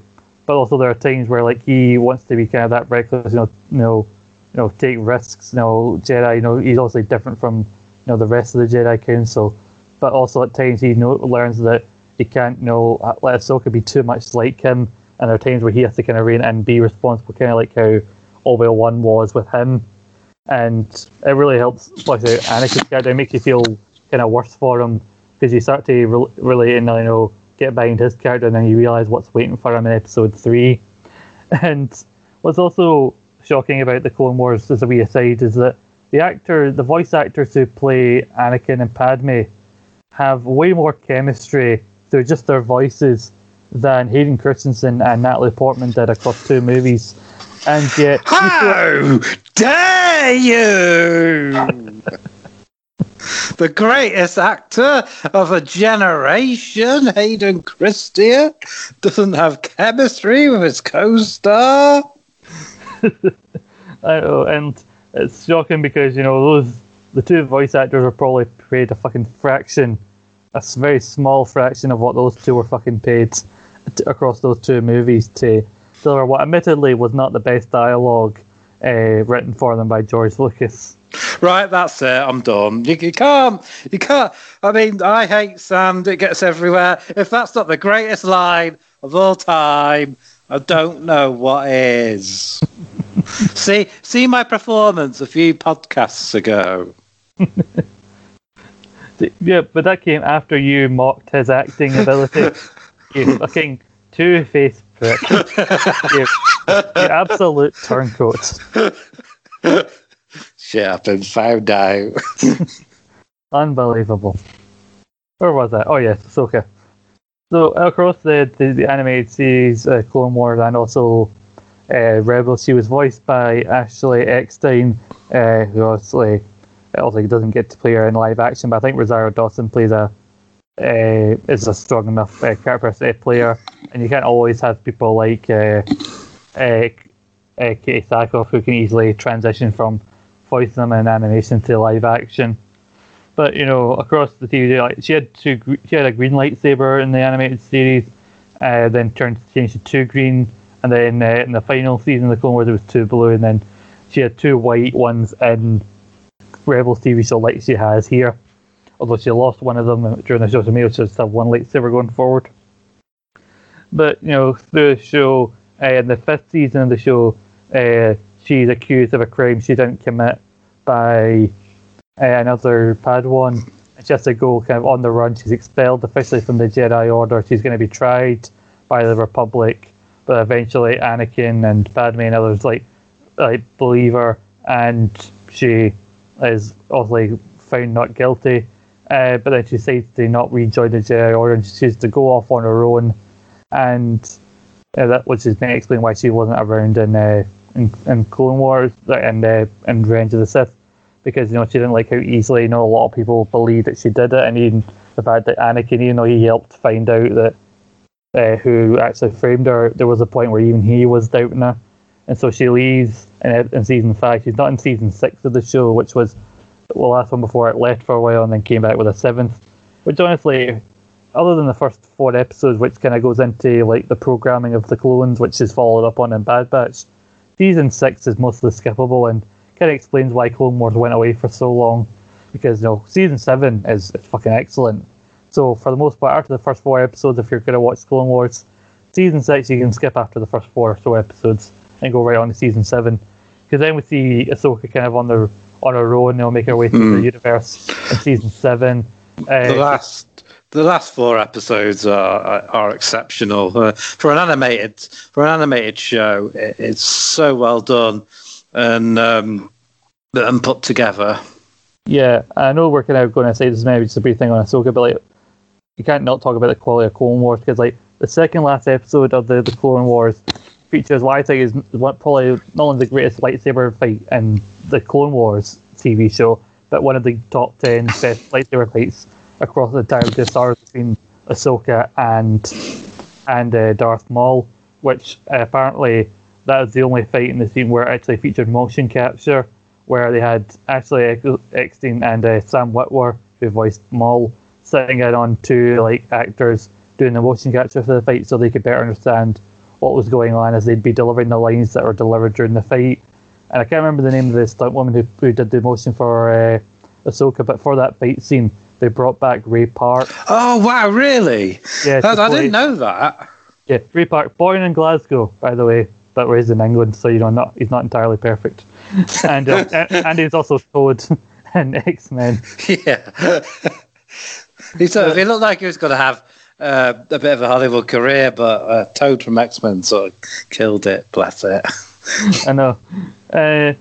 but also there are times where like he wants to be kind of that reckless, you know, you know, you know, take risks. You know, Jedi. You know, he's also different from you know the rest of the Jedi Council, but also at times he know, learns that he can't you know let Ahsoka be too much like him, and there are times where he has to kind of rein and be responsible, kind of like how Obi Wan was with him, and it really helps flesh out Anakin's character. It makes you feel kind of worse for him because you start to re- and you know get behind his character, and then you realize what's waiting for him in episode three. And what's also shocking about the Clone Wars, as a wee aside, is that the actor, the voice actors who play Anakin and Padme, have way more chemistry through just their voices than Hayden Christensen and Natalie Portman did across two movies. And yet, How dare you! the greatest actor of a generation, Hayden Christensen, doesn't have chemistry with his co-star. I know, and it's shocking because you know those the two voice actors are probably paid a fucking fraction, a very small fraction of what those two were fucking paid t- across those two movies to deliver what admittedly was not the best dialogue uh, written for them by George Lucas. Right, that's it. I'm done. You, you can't. You can't. I mean, I hate sand. It gets everywhere. If that's not the greatest line of all time, I don't know what is. see, see my performance a few podcasts ago. Yeah, but that came after you mocked his acting ability. you fucking two faced prick. you, you absolute turncoat. Shit, I've been found out. Unbelievable. Where was that? Oh yes, Ahsoka. So across the, the, the animated series, uh, Clone Wars, and also uh, Rebels, she was voiced by Ashley Eckstein, uh, who obviously also doesn't get to play her in live action, but I think Rosario Dawson plays a uh, is a strong enough uh, character to play her, and you can't always have people like uh, uh, uh, Katee Sackhoff who can easily transition from voicing them in animation to live action. But you know, across the TV, like she had two, she had a green lightsaber in the animated series, uh, then turned changed to two green, and then uh, in the final season of the Clone Wars it was two blue, and then she had two white ones in Rebels TV show like she has here. Although she lost one of them during the show, so maybe she'll just have one lightsaber going forward. But you know, through the show, uh, in the fifth season of the show, uh, she's accused of a crime she didn't commit by uh, another Padawan. She has to go kind of on the run. She's expelled officially from the Jedi Order. She's going to be tried by the Republic, but eventually Anakin and Padme and others like like believe her, and she is obviously found not guilty. Uh, but then she decides to not rejoin the Jedi Order and she chooses to go off on her own, and uh, that which is to explain why she wasn't around in uh, in, in Clone Wars and uh, in Revenge of the Sith because you know she didn't like how easily you know a lot of people believed that she did it, and even the fact that Anakin, even though he helped find out that uh, who actually framed her, there was a point where even he was doubting her, and so she leaves in, in season five. She's not in season six of the show, which was the last one before it left for a while and then came back with a seventh. Which honestly, other than the first four episodes, which kind of goes into like the programming of the clones, which is followed up on in Bad Batch, season six is mostly skippable and kind of explains why Clone Wars went away for so long. Because you know, season seven is, is fucking excellent. So for the most part, after the first four episodes, if you're gonna watch Clone Wars, season six you can skip after the first four or so episodes and go right on to season seven. Because then we see Ahsoka kind of on the on her own, you know, make her way through Mm. the universe in season seven. Uh, the last the last four episodes are are, are exceptional uh, for an animated for an animated show. It, it's so well done and um, and put together. Yeah, I know we're kind of going to say this is maybe just a brief thing on Ahsoka, but like, you can't not talk about the quality of Clone Wars because like the second last episode of the, the Clone Wars features what I think is one probably not only the greatest lightsaber fight in the Clone Wars TV show, but one of the top ten best lightsaber fights across the entire the stars between Ahsoka and and uh, Darth Maul, which uh, apparently that was the only fight in the scene where it actually featured motion capture, where they had Ashley Eckstein and uh, Sam Witwer, who voiced Maul, sitting in on two like actors doing the motion capture for the fight, so they could better understand what was going on as they'd be delivering the lines that were delivered during the fight. And I can't remember the name of the stunt woman who, who did the motion for uh, Ahsoka, but for that fight scene, they brought back Ray Park. Oh wow, really? Yeah, I, I didn't know that. Yeah, Ray Park, born in Glasgow, by the way, but raised in England, so you know, not he's not entirely perfect. And uh, and, and he's also Toad in X Men. Yeah. he sort of, he looked like he was going to have uh, a bit of a Hollywood career, but uh, Toad from X Men sort of killed it. Bless it. I know. Uh,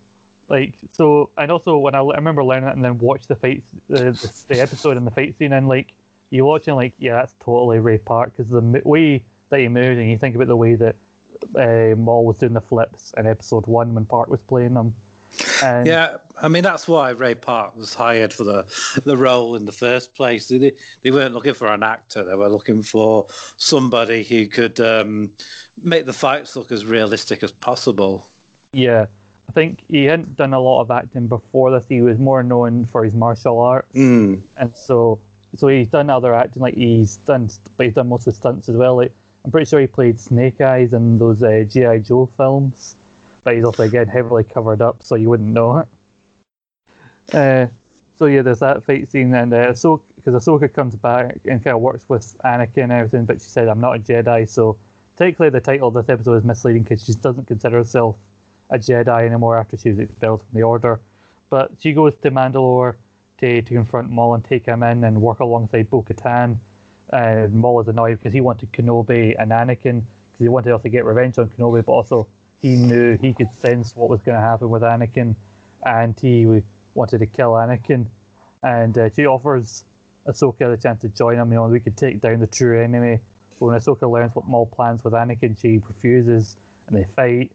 like so, and also when I, I remember learning it and then watch the fight, the, the, the episode and the fight scene, and like you watching, like yeah, that's totally Ray Park because the way that he moved, and you think about the way that uh, Maul was doing the flips in episode one when Park was playing them. And Yeah, I mean that's why Ray Park was hired for the the role in the first place. They they weren't looking for an actor; they were looking for somebody who could um, make the fights look as realistic as possible. Yeah, I think he hadn't done a lot of acting before this. He was more known for his martial arts, Mm. and so so he's done other acting. Like he's done, but he's done most of the stunts as well. Like I'm pretty sure he played Snake Eyes in those uh, GI Joe films, but he's also again heavily covered up, so you wouldn't know it. Uh, so yeah, there's that fight scene, and uh, so because Ahsoka comes back and kind of works with Anakin and everything, but she said, "I'm not a Jedi," so technically the title of this episode is misleading because she doesn't consider herself a Jedi anymore after she was expelled from the Order. But she goes to Mandalore to, to confront Maul and take him in and work alongside Bo Katan. And Maul is annoyed because he wanted Kenobi and Anakin because he wanted also to get revenge on Kenobi, but also he knew he could sense what was going to happen with Anakin, and he wanted to kill Anakin. And uh, she offers Ahsoka the chance to join him. You know, we could take down the true enemy. But when Ahsoka learns what Maul plans with Anakin, she refuses, and they fight.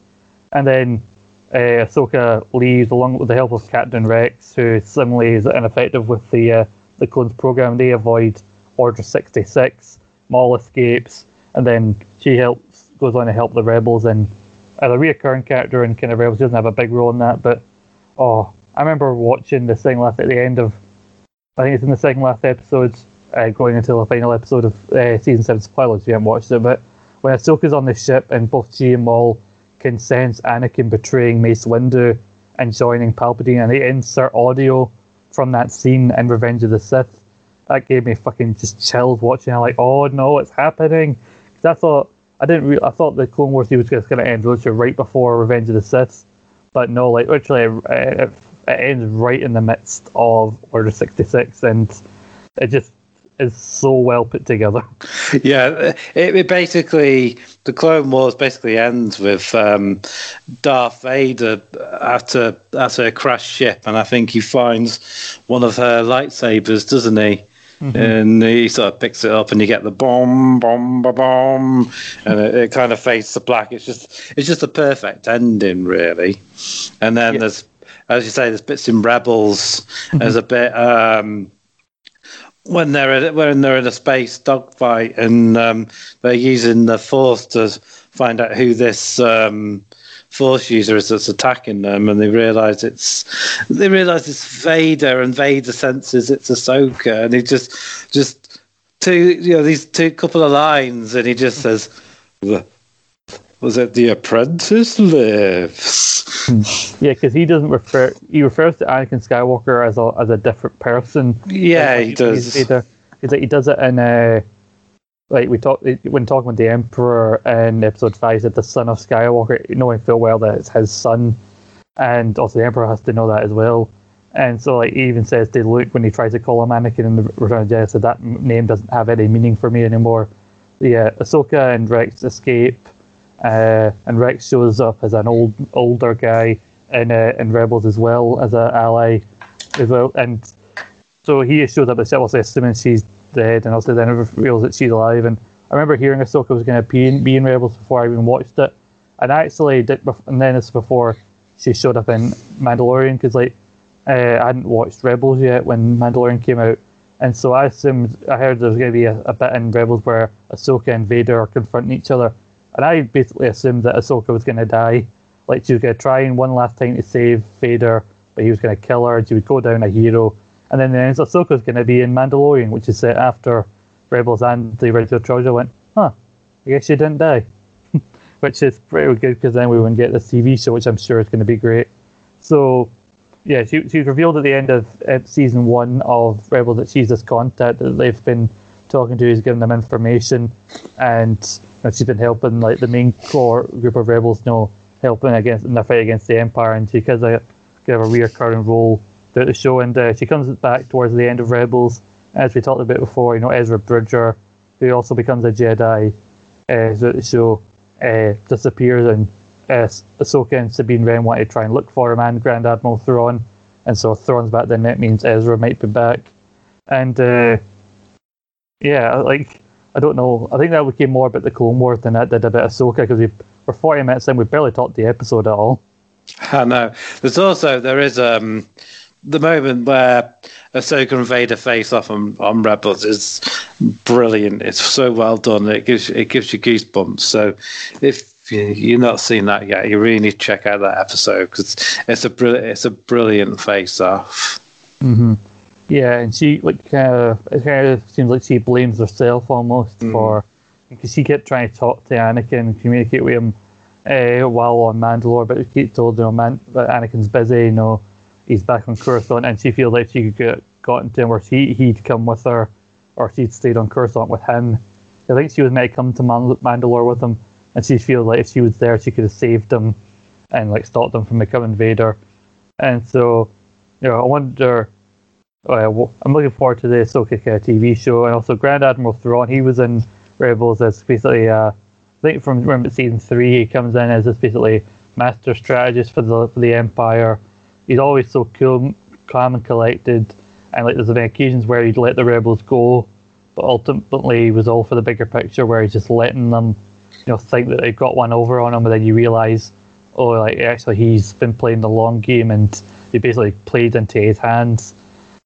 And then uh, Ahsoka leaves along with the help of Captain Rex, who similarly is ineffective with the uh, the clones program. They avoid Order sixty six. Maul escapes, and then she helps goes on to help the rebels and as a reoccurring character in kind of rebels. She doesn't have a big role in that, but oh, I remember watching the thing last at the end of. I think it's in the second last episode, uh, going into the final episode of uh, season seven. Spoilers if you haven't watched it, but when Ahsoka's on the ship and both she and Maul can sense Anakin betraying Mace Windu and joining Palpatine, and they insert audio from that scene in Revenge of the Sith. That gave me fucking just chills watching. I'm like, oh no, it's happening. Because I thought I didn't. Re- I thought the Clone Wars was just going to end literally right before Revenge of the Sith, but no, like literally, it, it, it ends right in the midst of Order sixty six, and it just is so well put together. Yeah, it, it, basically the Clone Wars basically ends with um, Darth Vader after after a crashed ship, and I think he finds one of her lightsabers, doesn't he? Mm-hmm. And he sort of picks it up, and you get the bomb, bomb, bomb, bomb, and it, it, kind of fades to black. It's just, it's just a perfect ending, really. And then yeah. there's, as you say, there's bits in Rebels. Mm-hmm. There's a bit. Um, when they're when they're in a space dogfight and um, they're using the force to find out who this um, force user is that's attacking them, and they realize it's they realize it's Vader, and Vader senses it's Ahsoka, and he just just two you know these two couple of lines, and he just hmm. says. Was it the apprentice lives? yeah, because he doesn't refer. He refers to Anakin Skywalker as a as a different person. Yeah, he, he does. He's, he's, he does it in a like we talked when talking with the Emperor in episode five, that the son of Skywalker, knowing full well that it's his son, and also the Emperor has to know that as well. And so, like, he even says to Luke when he tries to call him Anakin in the Return of Jedi, so that name doesn't have any meaning for me anymore. Yeah, Ahsoka and Rex escape, uh, and Rex shows up as an old, older guy in uh, in Rebels as well as an ally as well, and so he shows up as obviously assuming she's dead, and also then reveals that she's alive. And I remember hearing Ahsoka was going to be in, be in Rebels before I even watched it, and I actually did. And then it's before she showed up in Mandalorian because like uh, I hadn't watched Rebels yet when Mandalorian came out, and so I assumed I heard there was going to be a, a bit in Rebels where Ahsoka and Vader are confronting each other, and I basically assumed that Ahsoka was going to die. Like she was going to try and one last time to save Vader, but he was going to kill her. and She would go down a hero, and then the end, Ahsoka's going to be in Mandalorian, which is set after Rebels and the original trilogy. Went, huh, I guess she didn't die. which is pretty good because then we wouldn't get this TV show, which I'm sure is going to be great. So, yeah, she, she was revealed at the end of uh, season one of Rebels that she's this contact that they've been talking to, who's giving them information, and you know, she's been helping like the main core group of rebels, you know, helping against in their fight against the Empire, and she has a kind of a reoccurring role throughout the show, and uh, she comes back towards the end of Rebels, as we talked about before. You know, Ezra Bridger, who also becomes a Jedi uh, throughout the show, uh, disappears, and uh, Ahsoka and Sabine Wren want to try and look for him and Grand Admiral Thrawn, and so Thrawn's back. Then that means Ezra might be back, and uh, yeah, like I don't know. I think that became more about the Clone Wars than that did about Ahsoka because we were forty minutes in, we barely talked the episode at all. I know. There's also there is um the moment where Ahsoka and Vader face off on, on Rebels is brilliant. It's so well done. It gives it gives you goosebumps. So if you're not seen that yet, you really need to check out that episode because it's a brilliant it's a brilliant face off. Mm-hmm. Yeah, and she like uh, it kind of seems like she blames herself almost mm. for because she kept trying to talk to Anakin and communicate with him uh, while on Mandalore, but she told you know Man- that Anakin's busy, you know he's back on Coruscant, and she feels like she could get gotten to him where he he'd come with her, or she'd stayed on Coruscant with him. I think she was meant to come to Man- Mandalore with him, and she feels like if she was there, she could have saved him and like stopped him from becoming Vader. And so, you know, I wonder uh, well, I'm looking forward to the Ahsoka TV show, and also Grand Admiral Thrawn. He was in Rebels as basically, uh, I think from remember season three, he comes in as this basically master strategist for the for the Empire. He's always so cool, calm and collected, and like there's been occasions where he'd let the rebels go, but ultimately he was all for the bigger picture, where he's just letting them, you know, think that they've got one over on him, and then you realise, oh, like actually he's been playing the long game, and they basically played into his hands.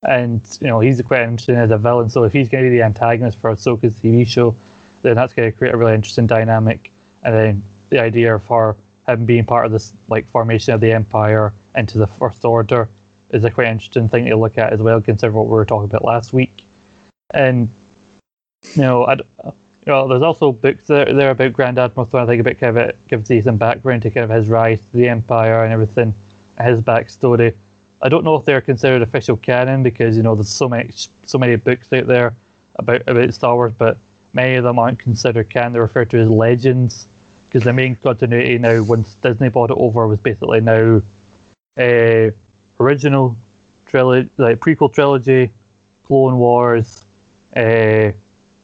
And you know he's quite interesting as a villain. So if he's going to be the antagonist for Ahsoka's TV show, then that's going to create a really interesting dynamic. And then the idea of her him being part of this like formation of the Empire into the First Order is a quite interesting thing to look at as well, considering what we were talking about last week. And you know, I, you know, there's also books there, there about Grand Admiral Thrawn. I think a bit kind of it gives you some background to kind of his rise to the Empire and everything, his backstory. I don't know if they're considered official canon because you know there's so many so many books out there about about Star Wars, but many of them aren't considered canon. They're referred to as legends because the main continuity now, once Disney bought it over, was basically now uh, original trilogy, like prequel trilogy, Clone Wars, uh,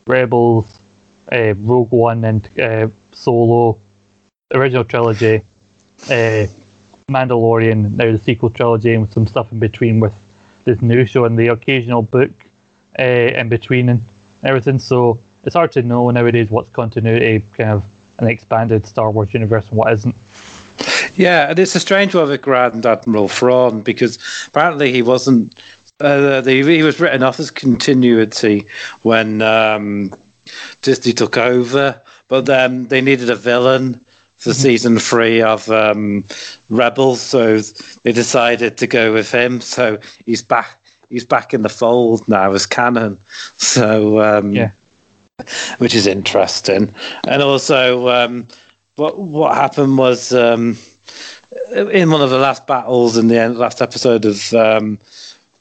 Rebels, uh, Rogue One, and uh, Solo, original trilogy. Mandalorian, now the sequel trilogy, and some stuff in between with this new show and the occasional book uh, in between and everything. So it's hard to know nowadays what's continuity, kind of an expanded Star Wars universe, and what isn't. Yeah, and it's a strange one with Grand Admiral Thrawn because apparently he wasn't. Uh, the, he was written off as continuity when um, Disney took over, but then they needed a villain for mm-hmm. season three of um, Rebels, so they decided to go with him. So he's back. He's back in the fold now as canon. So um, yeah, which is interesting. And also, um, what what happened was um, in one of the last battles in the end, last episode of um,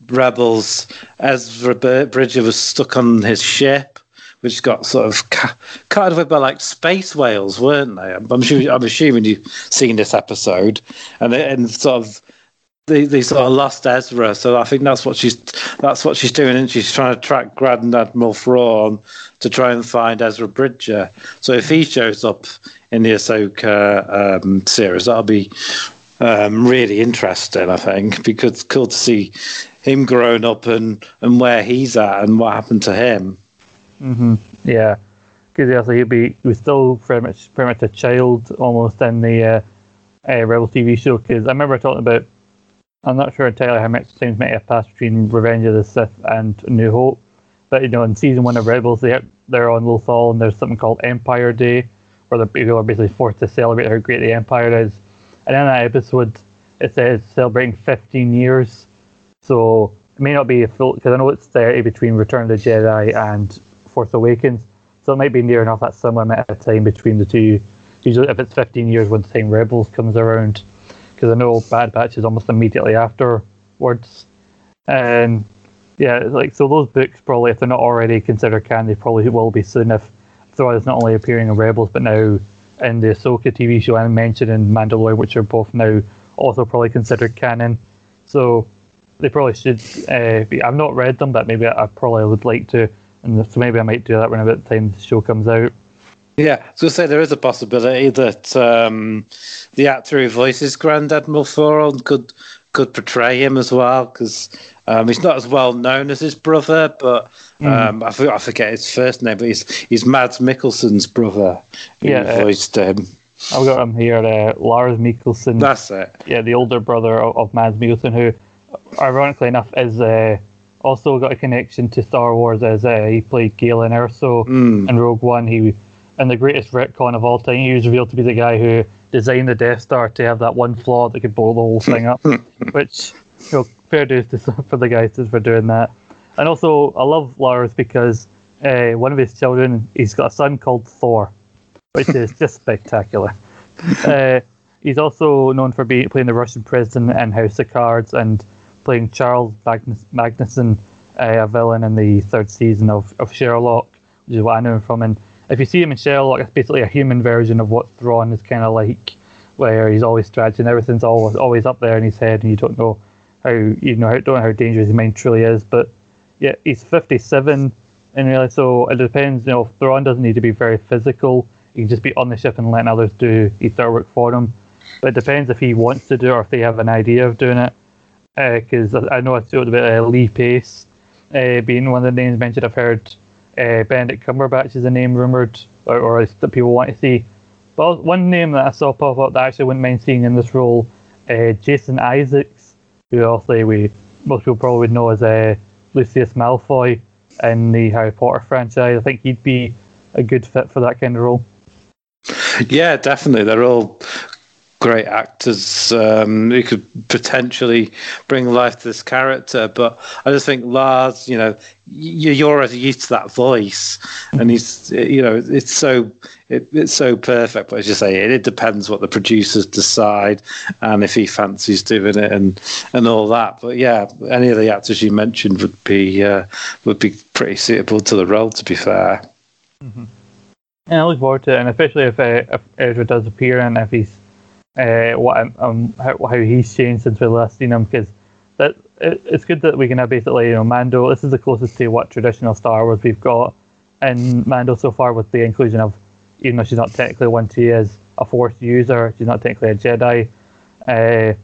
Rebels, Ezra Bridger was stuck on his ship which got sort of ca- away by like space whales, weren't they? I'm, I'm, sure, I'm assuming you've seen this episode, and and sort of they, they sort of lost Ezra, so I think that's what she's that's what she's doing, and she's trying to track Grand Admiral Thrawn to try and find Ezra Bridger. So if he shows up in the Ahsoka um, series, that'll be um, really interesting, I think, because it's cool to see him growing up and and where he's at and what happened to him. Mm-hmm. Yeah, because yeah, so he'd be still pretty much pretty much a child almost in the uh, uh, Rebel TV show. Because I remember talking about, I'm not sure entirely how much time might have passed between Revenge of the Sith and New Hope, but you know, in season one of Rebels, they they're on Lothal and there's something called Empire Day, where the people are basically forced to celebrate how great the Empire is. And in that episode, it says celebrating 15 years. So it may not be a full because I know it's 30 between Return of the Jedi and Force Awakens. So it might be near enough that similar amount of time between the two. Usually, if it's 15 years when the time Rebels comes around, because I know Bad Batch is almost immediately afterwards. And yeah, like so those books probably, if they're not already considered canon, they probably will be soon. If Thrawn is not only appearing in Rebels, but now in the Ahsoka TV show and mentioned in Mandalorian, which are both now also probably considered canon. So they probably should uh, be. I've not read them, but maybe I, I probably would like to and so maybe I might do that when about the time the show comes out. Yeah, so say there is a possibility that um, the actor who voices Grand Admiral Thrawn could could portray him as well because um, he's not as well known as his brother, but hmm. um, mm. I, forget, I, forget, his first name, but he's he's Mads Mikkelsen's brother who yeah, uh, voiced him. I've got him here, uh, Lars Mikkelsen. That's it. Yeah, the older brother of, of Mads Mikkelsen, who, ironically enough, is uh, also got a connection to Star Wars as uh, he played Galen Erso mm. in Rogue One. He and the greatest retcon of all time, he was revealed to be the guy who designed the Death Star to have that one flaw that could blow the whole thing up. which, you know, fair dues to, for the guys for doing that. And also, I love Lars because uh, one of his children, he's got a son called Thor, which is just spectacular. Uh, he's also known for being playing the Russian president in House of Cards and playing Charles Magnus, Magnussen, uh, a villain in the third season of, of Sherlock, which is what I know him from. And if you see him in Sherlock, it's basically a human version of what Thrawn is kind of like, where he's always and everything's always always up there in his head, and you don't know how you know how, don't know how dangerous his mind truly is. But yeah, he's 57, and really, so it depends. You know, Thrawn doesn't need to be very physical. He can just be on the ship and letting others do his work for him. But it depends if he wants to do it or if they have an idea of doing it. Because uh, I know I talked about uh, Lee Pace uh, being one of the names mentioned. I've heard uh, Benedict Cumberbatch is a name rumored or, or that people want to see. But one name that I saw pop up that I actually wouldn't mind seeing in this role, uh, Jason Isaacs, who also we most people probably would know as uh, Lucius Malfoy in the Harry Potter franchise. I think he'd be a good fit for that kind of role. Yeah, definitely. They're all great actors um, who could potentially bring life to this character. But I just think Lars, you know, you're already used to that voice, and he's, you know, it's so it, it's so perfect. But as you say, it, it depends what the producers decide and if he fancies doing it and and all that. But yeah, any of the actors you mentioned would be uh, would be pretty suitable to the role. To be fair. Mm-hmm. And I look forward to it, and especially if, uh, if Ezra does appear and if he's uh, what um, how, how he's changed since we last seen him because that it, it's good that we can have basically you know Mando. This is the closest to what traditional Star Wars we've got and Mando so far with the inclusion of even though she's not technically one, she is a Force user. She's not technically a Jedi uh,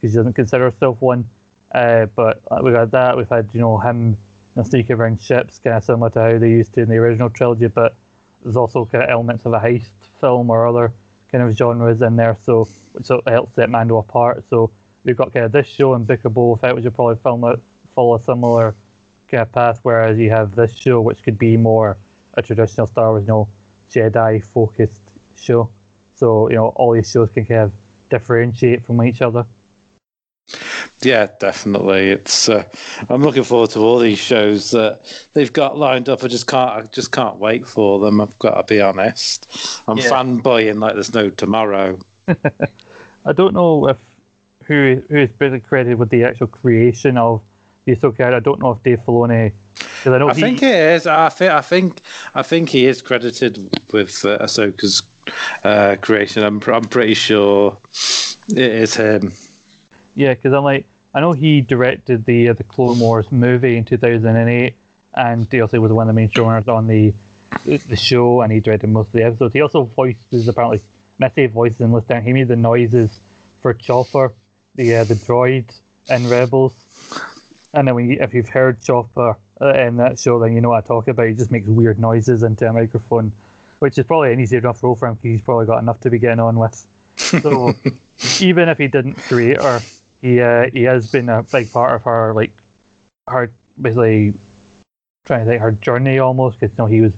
she doesn't consider herself one. Uh, but we've had that. We've had you know him you know, sneak around ships, kind of similar to how they used to in the original trilogy. But there's also kind of elements of a heist film or other kind of genres in there, so which helps set Mando apart. So we've got kind of this show and Book of Boba Fett, which will probably that follow a similar kind of path, whereas you have this show, which could be more a traditional Star Wars, you know, Jedi focused show. So you know, all these shows can kind of differentiate from each other. Yeah, definitely. It's uh, I'm looking forward to all these shows that they've got lined up. I just can't I just can't wait for them. I've got to be honest. I'm yeah. fanboying like there's no tomorrow. I don't know if who who is basically credited with the actual creation of the Ahsoka. I don't know if Dave Filoni. I, know I he, think it is. I think I think I think he is credited with uh, Ahsoka's uh, creation. I'm I'm pretty sure it is him. Yeah, because I'm like, I know he directed the uh, the Clone Wars movie in 2008, and he also was one of the main showrunners on the the show, and he directed most of the episodes. He also voices apparently, I say voices in list down, he made the noises for Chopper, the uh, the droid in Rebels. And then when you, if you've heard Chopper uh, in that show, then you know what I talk about. He just makes weird noises into a microphone, which is probably an easy enough role for him because he's probably got enough to be getting on with. So even if he didn't create her, he uh, he has been a big part of her like her basically trying to think her journey almost because you know he was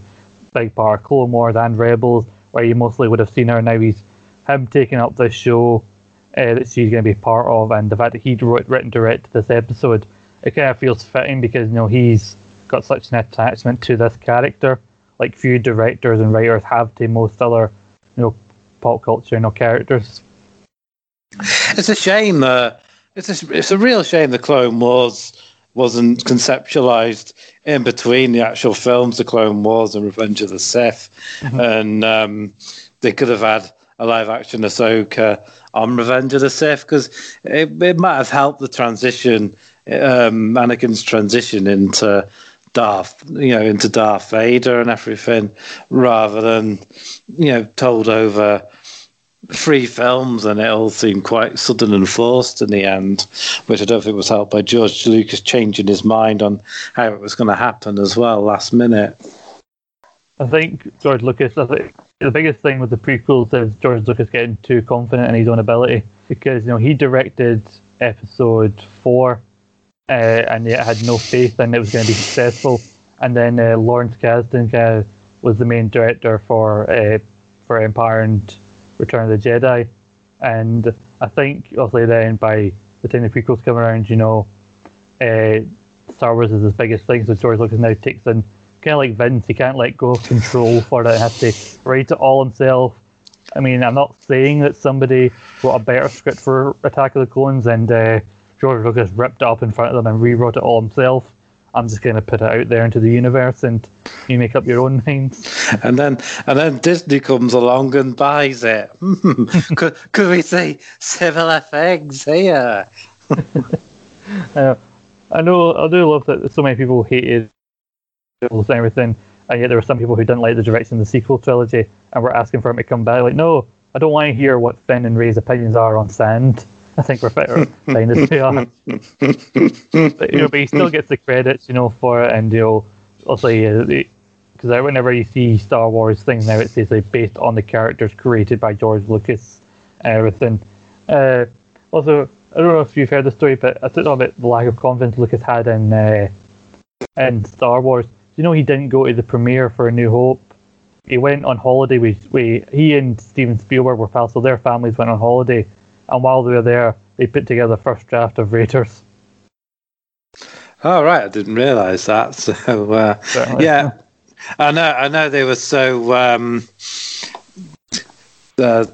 big part of Clone Wars and Rebels where you mostly would have seen her. Now he's him taking up this show uh, that she's going to be part of, and the fact that he'd wrote, written direct this episode, it kind of feels fitting because you know he's got such an attachment to this character. Like few directors and writers have to most other you know pop culture you know characters. It's a shame that it's a, it's a real shame the Clone Wars wasn't conceptualized in between the actual films, the Clone Wars and Revenge of the Sith, mm-hmm. and um, they could have had a live action Ahsoka on Revenge of the Sith because it, it might have helped the transition, um, Anakin's transition into Darth, you know, into Darth Vader and everything, rather than you know told over three films and it all seemed quite sudden and forced in the end, which I don't think was helped by George Lucas changing his mind on how it was going to happen as well last minute. I think George Lucas, I think the biggest thing with the prequels is George Lucas getting too confident in his own ability because, you know, he directed episode four uh, and yet had no faith in it was going to be successful. And then uh, Lawrence Kasdan uh, was the main director for uh, for Empire and Return of the Jedi, and I think obviously then by the time the prequels come around, you know, uh, Star Wars is his biggest thing. So George Lucas now takes in kind of like Vince. He can't let go of control for it. He has to write it all himself. I mean, I'm not saying that somebody wrote a better script for Attack of the Clones and uh, George Lucas ripped it up in front of them and rewrote it all himself. I'm just going to put it out there into the universe, and you make up your own minds. And then, and then Disney comes along and buys it. could, could we say similar things here? uh, I know I do love that so many people hated and everything, and yet there were some people who didn't like the direction of the sequel trilogy and were asking for him to come back. Like, no, I don't want to hear what Finn and Rey's opinions are on sand. I think we're better fine as we are. but, you know, but he still gets the credits, you know, for it, and you know, also because uh, whenever you see Star Wars things now, it says like based on the characters created by George Lucas and everything. Uh, also, I don't know if you've heard the story, but I don't know about the lack of confidence Lucas had in uh, in Star Wars. You know, he didn't go to the premiere for A New Hope. He went on holiday with, with he and Steven Spielberg were pals, so their families went on holiday, and while they were there, they put together the first draft of Raiders. Oh right, I didn't realise that. So uh, yeah, I know. I know they were so. Um, uh,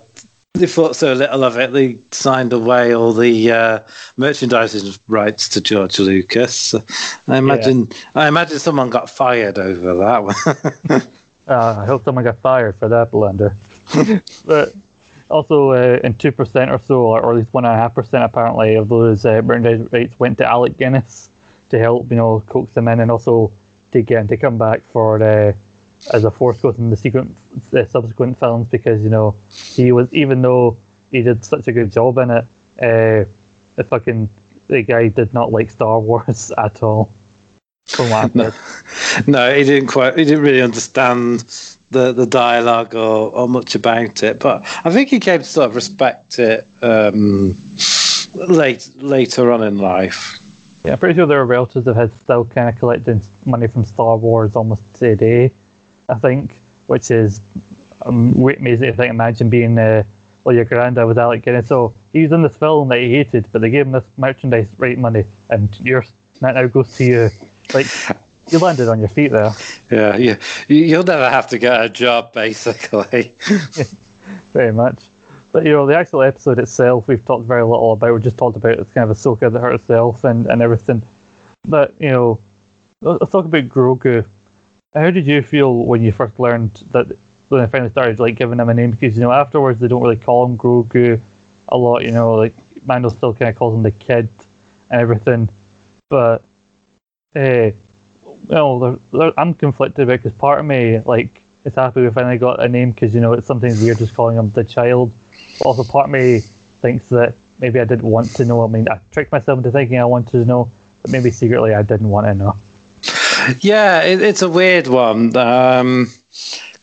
they thought so little of it. They signed away all the uh, merchandising rights to George Lucas. I imagine. Yeah. I imagine someone got fired over that one. uh, I hope someone got fired for that blunder. but also, uh, in two percent or so, or at least one and a half percent, apparently, of those uh, merchandise rights went to Alec Guinness to help, you know, coax them in, and also to get him to come back for uh, as a force ghost in the sequent, uh, subsequent films because you know he was even though he did such a good job in it, uh, the fucking the guy did not like Star Wars at all. From what no, no, he didn't quite. He didn't really understand the the dialogue or, or much about it. But I think he came to sort of respect it um, late later on in life. Yeah, I'm pretty sure there are relatives of his still kind of collecting money from Star Wars almost today. I think, which is um, amazing to think. Imagine being uh, well, your granddad was Alec Guinness. So he was in this film that he hated, but they gave him this merchandise right money, and yours that now goes to you. Like you landed on your feet there. Yeah, yeah. You'll never have to get a job, basically. very much. But you know, the actual episode itself, we've talked very little about. We just talked about it's kind of Ahsoka that herself and and everything. But you know, let's talk about Grogu how did you feel when you first learned that when they finally started like giving him a name? Because you know afterwards they don't really call him Grogu a lot. You know, like Mando still kind of calls him the kid and everything. But uh, well, they're, they're, I'm conflicted because part of me like is happy we finally got a name because you know it's something weird just calling him the child. But also part of me thinks that maybe I didn't want to know. I mean, I tricked myself into thinking I wanted to know, but maybe secretly I didn't want to know. Yeah, it, it's a weird one because um,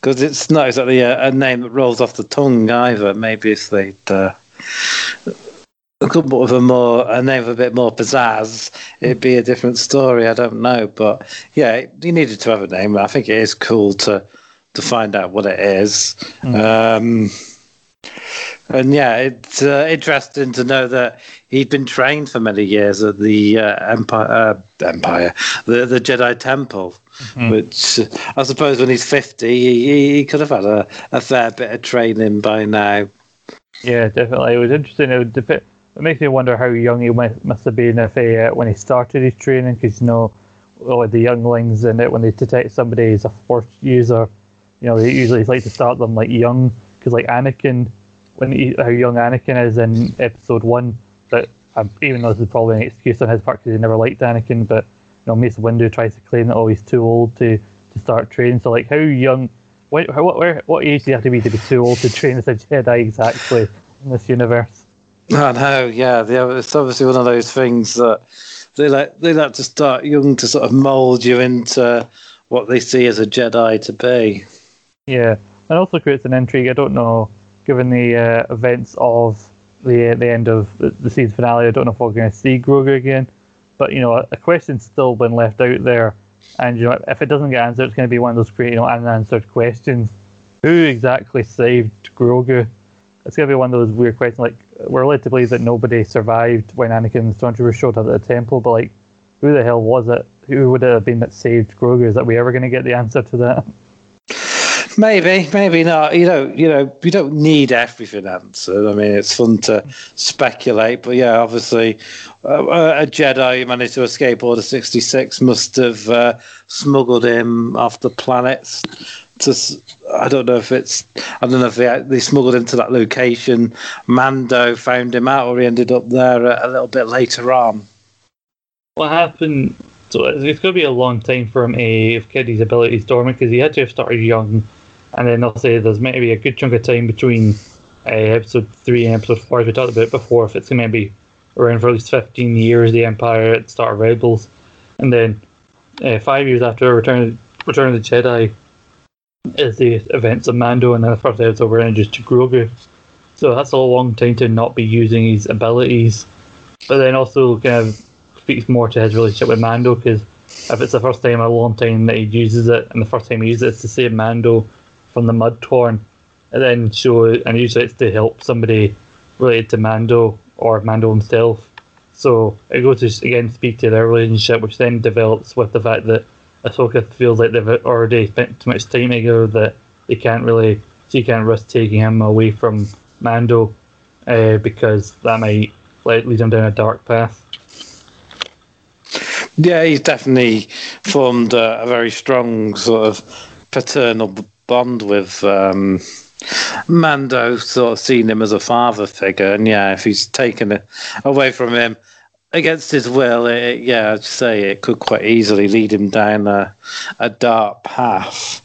it's not exactly a, a, name that rolls off the tongue either. Maybe if they'd uh, come up with a more a name a bit more pizzazz, it'd be a different story. I don't know, but yeah, you needed to have a name. I think it is cool to to find out what it is. Mm. Um, and yeah, it's uh, interesting to know that he'd been trained for many years at the uh, Empire, uh, Empire, the the Jedi Temple. Mm-hmm. Which I suppose when he's fifty, he, he could have had a, a fair bit of training by now. Yeah, definitely. It was interesting. It, would it makes me wonder how young he must have been if he, uh, when he started his training, because you know, well, the younglings and it when they detect somebody as a force user, you know, they usually like to start them like young, because like Anakin when he, how young Anakin is in Episode One. But um, even though this is probably an excuse on his part because he never liked Anakin, but you know, Mace Windu tries to claim that oh he's too old to, to start training. So like, how young? What what what age do you have to be to be too old to train as a Jedi exactly in this universe? I know, yeah, it's obviously one of those things that they like they like to start young to sort of mold you into what they see as a Jedi to be. Yeah, and also creates an intrigue. I don't know given the uh, events of the the end of the, the season finale. I don't know if we're going to see Grogu again, but you know, a, a, question's still been left out there, and you know, if it doesn't get answered, it's going to be one of those great, you know, unanswered questions. Who exactly saved Grogu? It's to be one of those weird questions. Like we're led to believe that nobody survived when Anakin and Stormtroopers showed up at the temple, but like, who the hell was it? Who would it have been that saved Grogu? Is that we ever to get the answer to that? Maybe, maybe not. You know, you know, you don't need everything answered. I mean, it's fun to speculate, but yeah, obviously, uh, a Jedi who managed to escape Order sixty six must have uh, smuggled him off the planets. I don't know if it's, I don't know if they, they smuggled him to that location. Mando found him out, or he ended up there a, a little bit later on. what happened. So it's going to be a long time for him to get his abilities dormant because he had to have started young, and then I'll say there's maybe a good chunk of time between uh, episode three and episode four, as we talked about before. If it's going to be around for at least 15 years, the Empire at the start of Rebels, and then uh, five years after Return Return of the Jedi is the events of Mando, and then the first episode we're introduced to Grogu. So that's a long time to not be using his abilities, but then also kind of speaks more to his relationship with Mando because if it's the first time in a long time that he uses it, and the first time he uses it, it's the same Mando from the Mudhorn, and then show and usually it's to help somebody related to Mando or Mando himself. So it goes to again speak to their relationship, which then develops with the fact that Ahsoka feels like they've already spent too much time together that they can't really, she can't risk taking him away from Mando uh, because that might like, lead him down a dark path. Yeah, he's definitely formed a, a very strong sort of paternal bond with um, Mando, sort of seeing him as a father figure. And yeah, if he's taken it away from him, against his will, it, yeah, I'd say it could quite easily lead him down a, a dark path.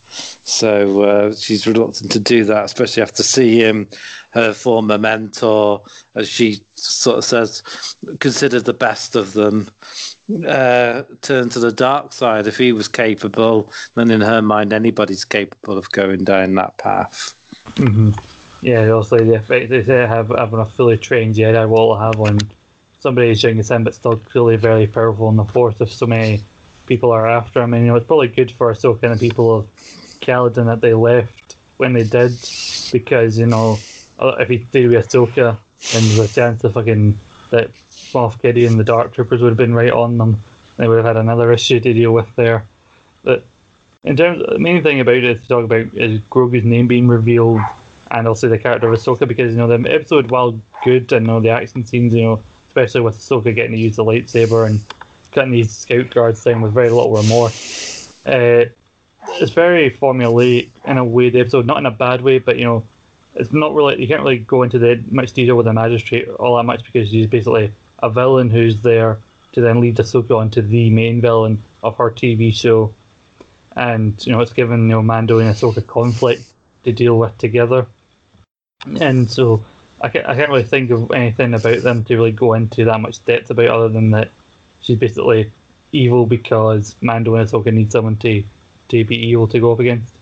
So uh, she's reluctant to do that, especially after seeing her former mentor, as she sort of says, considered the best of them, uh, turn to the dark side. If he was capable, then in her mind, anybody's capable of going down that path. Mm-hmm. Yeah, also the effect they say have having a fully trained Jedi will have on somebody who's young as him, but still clearly very powerful in the Force if so many people are after him. And, you know, it's probably good for Ahsoka and the people of Calodan that they left when they did, because, you know, uh, if he stayed with Ahsoka, then a chance of fucking that Moff Gideon and the Dark Troopers would have been right on them. They would have had another issue to deal with there. But in terms, the main thing about it to talk about is Grogu's name being revealed, and also the character of Ahsoka, because you know the episode, while good, and you know the action scenes, you know especially with Ahsoka getting to use the lightsaber and cutting these scout guards down with very little remorse. Uh, it's very formulaic in a way, the episode, not in a bad way, but you know, it's not really, you can't really go into the much detail with the magistrate all that much because she's basically a villain who's there to then lead Ahsoka onto the main villain of her TV show. And, you know, it's given, you know, Mando and Ahsoka conflict to deal with together. And so I can't, I can't really think of anything about them to really go into that much depth about other than that she's basically evil because Mando and Ahsoka need someone to, to be evil to go up against.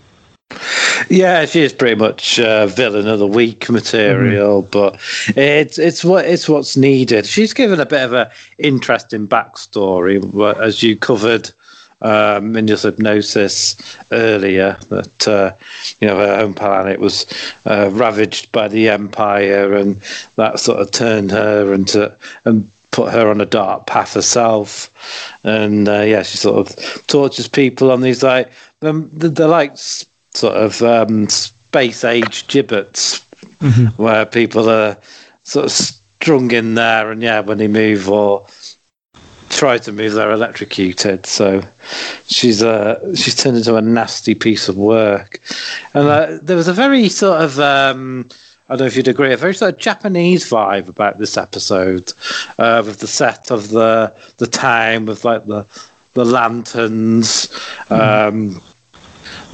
Yeah, she is pretty much uh, villain of the week material, mm-hmm. but it's it's what it's what's needed. She's given a bit of an interesting backstory, as you covered um, in your hypnosis earlier that uh, you know her home planet was uh, ravaged by the empire, and that sort of turned her into and put her on a dark path herself. And uh, yeah, she sort of tortures people on these like um, they're like sort of um, space age gibbets, mm-hmm. where people are sort of strung in there, and yeah, when they move or try to move, they're electrocuted. So she's uh, she's turned into a nasty piece of work. And uh, there was a very sort of um, I don't know if you'd agree, a very sort of Japanese vibe about this episode, uh, with the set of the the time, with like the the lanterns. Um,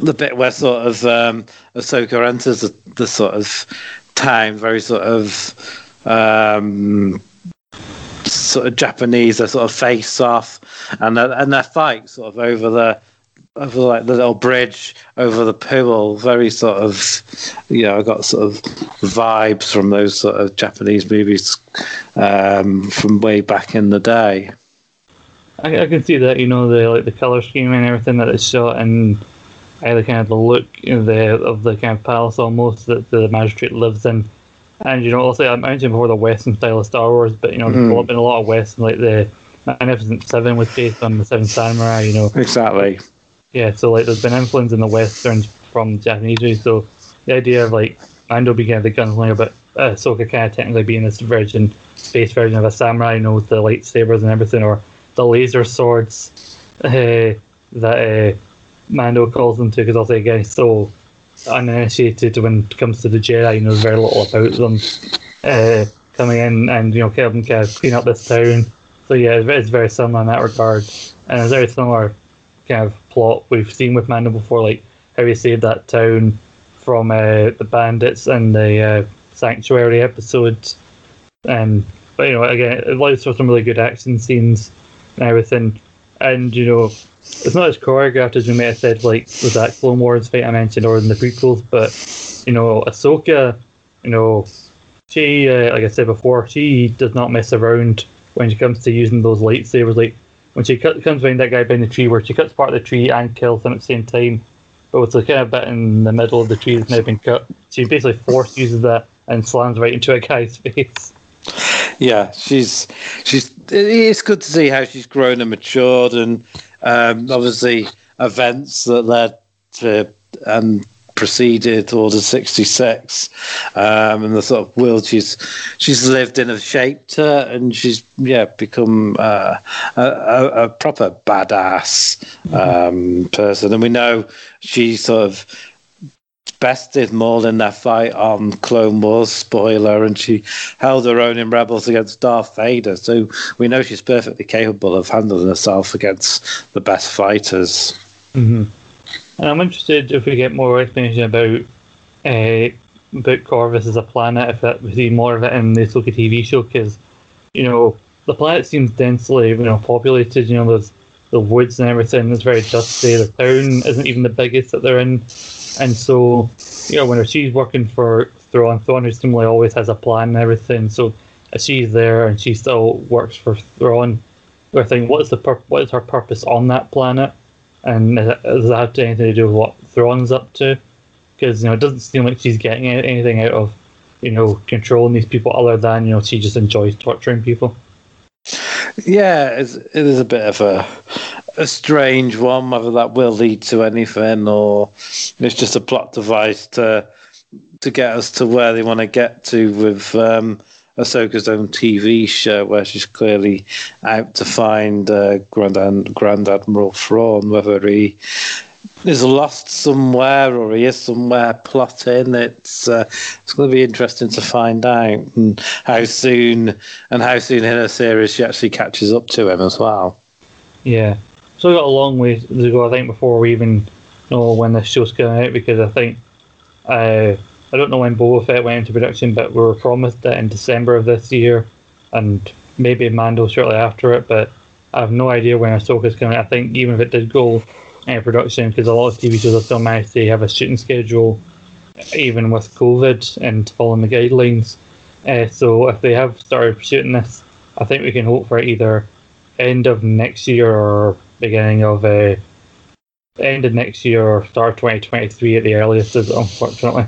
the bit where sort of um, Ahsoka enters the, the sort of time, very sort of um, sort of Japanese, they sort of face off, and and their fight sort of over the over like the little bridge over the pool. Very sort of, you know, I got sort of vibes from those sort of Japanese movies um, from way back in the day. I, I, can see that, you know, the like the color scheme and everything that it's shot, and the kind of the look you know, the of the kind of palace almost that the magistrate lives in and you know, also I mentioned before the Western style of Star Wars, but you know, mm. there's been a lot of Western, like the Magnificent Seven was based on the Seven Samurai. You know, exactly. Yeah, so like there's been influence in the Westerns from Japanese. So the idea of like Mando being the gunslinger, but uh, Ahsoka kind of technically being this version, space version of a samurai, you know, with the lightsabers and everything, or the laser swords uh, that uh, Mando calls them to, because also again, he's so uninitiated when it comes to the Jedi. You know very little about them. Uh, coming in and you know helping kind of clean up this town, So yeah, it's, very similar in that regard, and it's very similar kind of plot we've seen with Mando before, like how he saved that town from uh, the bandits and the uh, sanctuary episode, and but you know again, it allows some really good action scenes and everything, and you know. It's not as choreographed as we may have said, like with that Clone Wars fight I mentioned, or in the prequels. But you know, Ahsoka, you know, she, uh, like I said before, she does not mess around when she comes to using those lightsabers. Like when she cut, comes around that guy behind the tree, where she cuts part of the tree and kills him at the same time. But with the kind of bit in the middle of the tree that's now been cut, she basically force uses that and slams right into a guy's face. Yeah, she's she's. It's good to see how she's grown and matured, and um, obviously events that led to and preceded Order sixty six, um, and the sort of world she's she's lived in have shaped her, and she's yeah become uh, a, a, proper badass um, person, and we know she sort of bested Maul in that fight on Clone Wars, spoiler, and she held her own in Rebels against Darth Vader. So we know she's perfectly capable of handling herself against the best fighters. Mm-hmm. And I'm interested if we get more explanation about uh, about Corvus as a planet, if that we see more of it in the Ahsoka TV show, because you know the planet seems densely you know populated. You know, there's the woods and everything. It's very dusty. The town isn't even the biggest that they're in. And so, you know, when she's working for Thrawn, Thrawn seemingly always has a plan and everything. So if she's there and she still works for Thrawn, we're thinking, what is the pur- what is her purpose on that planet? And uh, does that have anything to do with what Thrawn's up to? Because you know, it doesn't seem like she's getting anything out of you know controlling these people other than you know she just enjoys torturing people. Yeah, it is a bit of a a strange one, whether that will lead to anything or it's just a plot device to to get us to where they want to get to with um, Ahsoka's own TV show, where she's clearly out to find uh, Grand, Grand Admiral Thrawn, whether he is lost somewhere or he is somewhere plotting. It's uh, it's going to be interesting to find out and how soon and how soon in a series she actually catches up to him as well. Yeah, so we got a long way to go, I think, before we even know when this show's coming out because I think uh, I don't know when Boba Fett went into production, but we were promised it in December of this year, and maybe Mando shortly after it. But I have no idea when Ahsoka's coming. I think even if it did go into production, because a lot of TV shows have still managed to have a shooting schedule, even with COVID and following the guidelines. Uh, so if they have started shooting this, I think we can hope for either end of next year or beginning of uh, end of next year or start 2023 at the earliest, is it, unfortunately.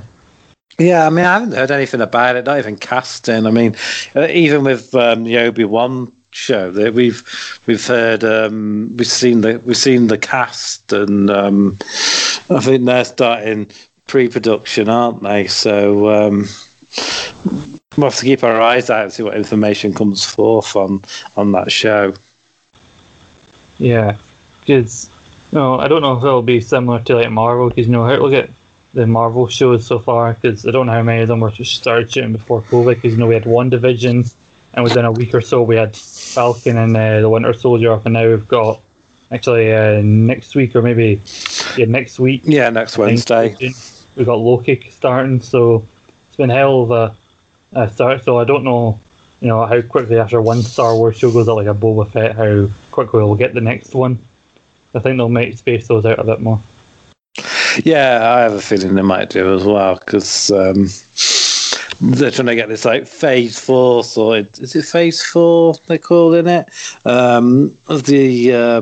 Yeah, I mean, I haven't heard anything about it. Not even casting. I mean, uh, even with um, the Obi Wan show, that we've we've heard, um, we've seen the we've seen the cast, and um, I think they're starting pre-production, aren't they? So um, we'll have to keep our eyes out and see what information comes forth on on that show. Yeah, because you know, I don't know if it'll be similar to like Marvel, because you know, look at the Marvel shows so far, because I don't know how many of them were started shooting before COVID, because you know we had WandaVision, and within a week or so we had Falcon and uh, the Winter Soldier up, and now we've got actually uh, next week or maybe yeah next week. Yeah, next Wednesday. We've got Loki starting, so it's been hell of a, a start. So I don't know you know how quickly after one Star Wars show goes out like a Boba Fett, how quickly we'll get the next one. I think they'll make space those out a bit more. Yeah, I have a feeling they might do as well because um, they're trying to get this like Phase Four sorted. Is it Phase Four they're calling it? Um, the uh,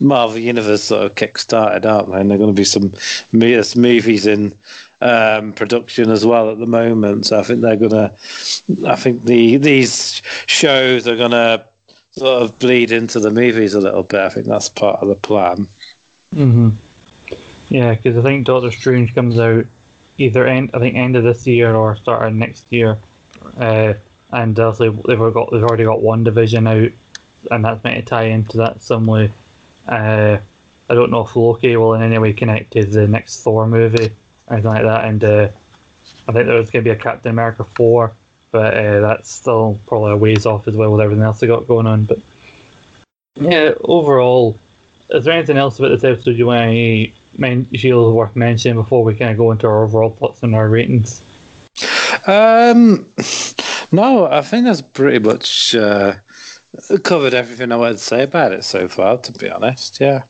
Marvel Universe sort of kick-started, aren't they? And they're going to be some movies in um, production as well at the moment. So I think they're gonna. I think the these shows are gonna sort of bleed into the movies a little bit. I think that's part of the plan. hmm Yeah, because I think Doctor Strange comes out either end. I think end of this year or start of next year. Uh, and also they've got they've already got WandaVision out, and that's meant to tie into that some way. Uh, I don't know if Loki will in any way connect to the next Thor movie anything like that. And uh, I think there's going to be a Captain America 4, but uh, that's still probably a ways off as well with everything else they got going on. But Yeah, overall, is there anything else about this episode you want to men- feel worth mentioning before we kind of go into our overall thoughts and our ratings? Um, no, I think that's pretty much uh, covered everything I wanted to say about it so far. To be honest, yeah.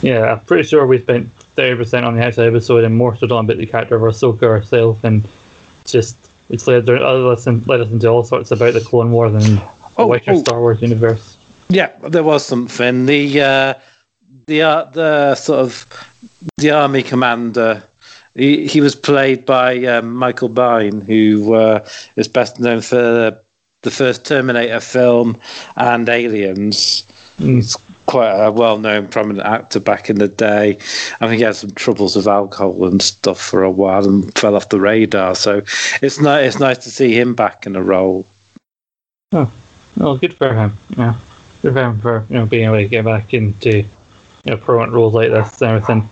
Yeah, I'm pretty sure we spent thirty percent on the actual episode and more so talking about the character of Ahsoka herself, and just it's led, us in, led us into all sorts about the Clone Wars and the Oh, wider oh. Star Wars universe. Yeah, there was something. The uh, the uh, the sort of the army commander. He, he was played by um, Michael Biehn, who uh, is best known for the first Terminator film and Aliens. He's quite a well-known, prominent actor back in the day. I think he had some troubles with alcohol and stuff for a while and fell off the radar. So it's nice. It's nice to see him back in a role. Oh, well, good for him. Yeah, good for him for you know being able to get back into you know prominent roles like this and everything.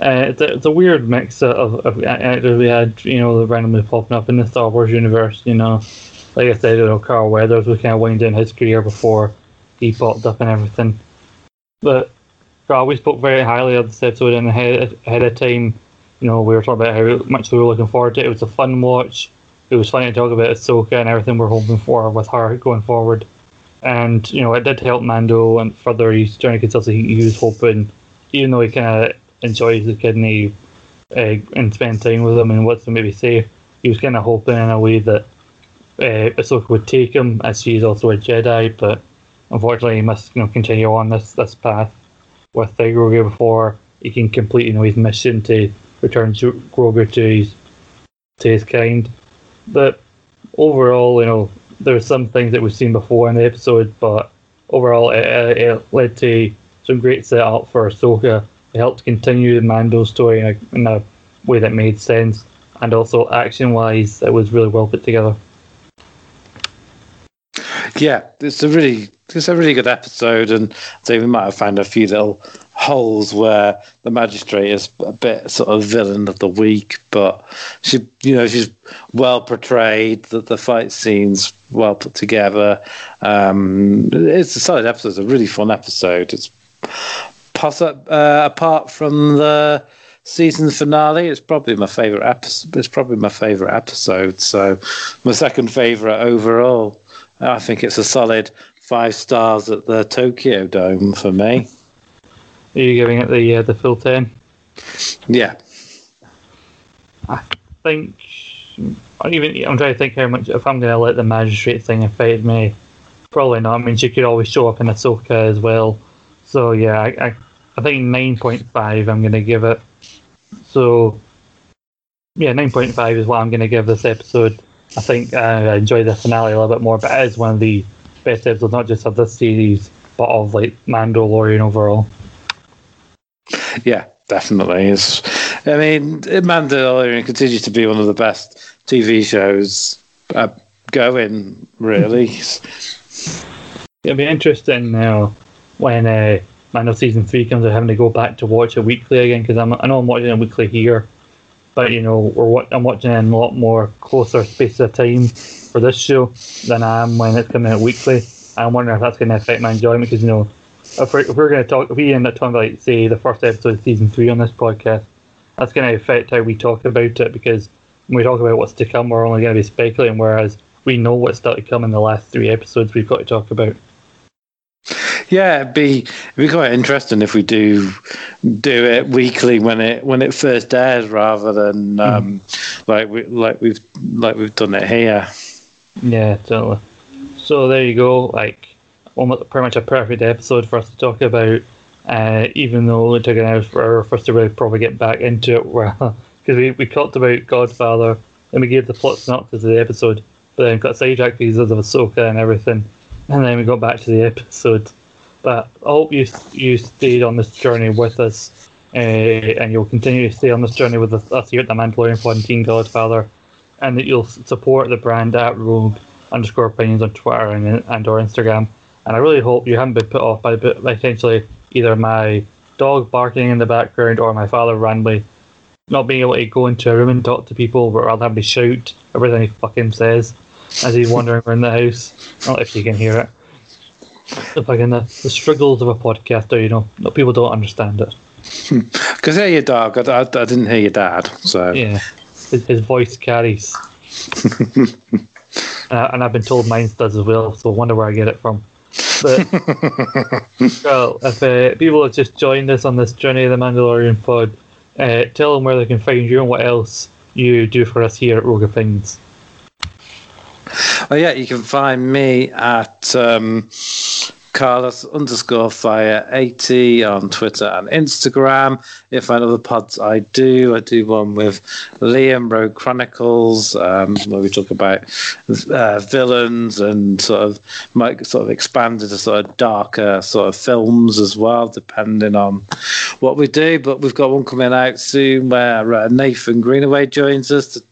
Uh, it's, a, it's a weird mix of, of actors we had, you know, randomly popping up in the Star Wars universe. You know, like I said, you know, Carl Weathers was kind of winding down his career before he popped up and everything. But Carl, we spoke very highly of this episode and ahead, ahead of time. You know, we were talking about how much we were looking forward to it. It was a fun watch. It was fun to talk about Ahsoka and everything we're hoping for with her going forward. And, you know, it did help Mando and further his journey because he, he was hoping, even though he kind of enjoys the kid and he uh, and spend time with him and what's to maybe say, he was kind of hoping in a way that uh, Ahsoka would take him as she's also a Jedi, but unfortunately he must you know continue on this this path with uh, Grogu before he can complete you know his mission to return to Grogu to his to his kind. But overall, you know, there there's some things that we've seen before in the episode, but overall it, it, it led to some great setup for Ahsoka. It helped continue the Mando story in a, in a way that made sense, and also action-wise, it was really well put together. Yeah, it's a really it's a really good episode, and so we might have found a few little holes where the magistrate is a bit sort of villain of the week, but she, you know, she's well portrayed. That the fight scenes well put together. Um, it's a solid episode. It's a really fun episode. It's poss- uh, apart from the season finale, it's probably my favorite episode. It's probably my favorite episode. So my second favorite overall. I think it's a solid five stars at the Tokyo Dome for me. Are you giving it the uh, the full ten? Yeah. I think I even I'm trying to think how much if I'm going to let the magistrate thing affect me. Probably not. I mean, she could always show up in Ahsoka as well. So yeah, I I, I think nine point five. I'm going to give it. So yeah, nine point five is what I'm going to give this episode. I think uh, I enjoy the finale a little bit more, but it is one of the best episodes, not just of this series, but of like Mandalorian overall. Yeah, definitely. It's, I mean, Mandalorian continues to be one of the best TV shows uh, going, really. It'll be interesting now when uh, Mando season three comes out, having to go back to watch it weekly again because I know I'm watching it weekly here, but you know we're wa- I'm watching in a lot more closer space of time for this show than I am when it's coming out weekly. I'm wondering if that's going to affect my enjoyment because you know if we're, if we're going to talk if we end up talking about like, say the first episode of season three on this podcast, that's going to affect how we talk about it because when we talk about what's to come, we're only going to be speculating, whereas we know what's still to come in the last three episodes we've got to talk about. Yeah, it'd be it'd be quite interesting if we do do it weekly when it when it first airs, rather than um, like we like we've like we've done it here. Yeah, totally. So there you go. Like, almost pretty much a perfect episode for us to talk about. Uh, even though it took an hour for, for us to really probably get back into it, because we, we talked about Godfather, then we gave the plot synopsis of the episode, but then got sidetracked because of Ahsoka and everything, and then we got back to the episode. I hope you you stayed on this journey with us, uh, and you'll continue to stay on this journey with us here at the Mandalorian Team Godfather, and that you'll support the brand at Rogue underscore opinions on Twitter and and or Instagram. And I really hope you haven't been put off by, by essentially either my dog barking in the background or my father randomly not being able to go into a room and talk to people, but rather have me shout everything he fucking says as he's wandering around the house. Not if you can hear it. The fucking the, the struggles of a podcaster. You know, no, people don't understand it. Because hear your dog. I, I, I, didn't hear your dad. So yeah, his, his voice carries. uh, and I've been told mine does as well. So I wonder where I get it from. But well, if uh, people have just joined us on this journey of the Mandalorian pod, uh, tell them where they can find you and what else you do for us here at Rogue of Things. Oh yeah, you can find me at um, Carlos underscore fire 80 on Twitter and Instagram. If I know the pods I do, I do one with Liam Rogue Chronicles, um, where we talk about uh, villains and sort of might sort of expand into sort of darker sort of films as well, depending on what we do. But we've got one coming out soon where uh, Nathan Greenaway joins us to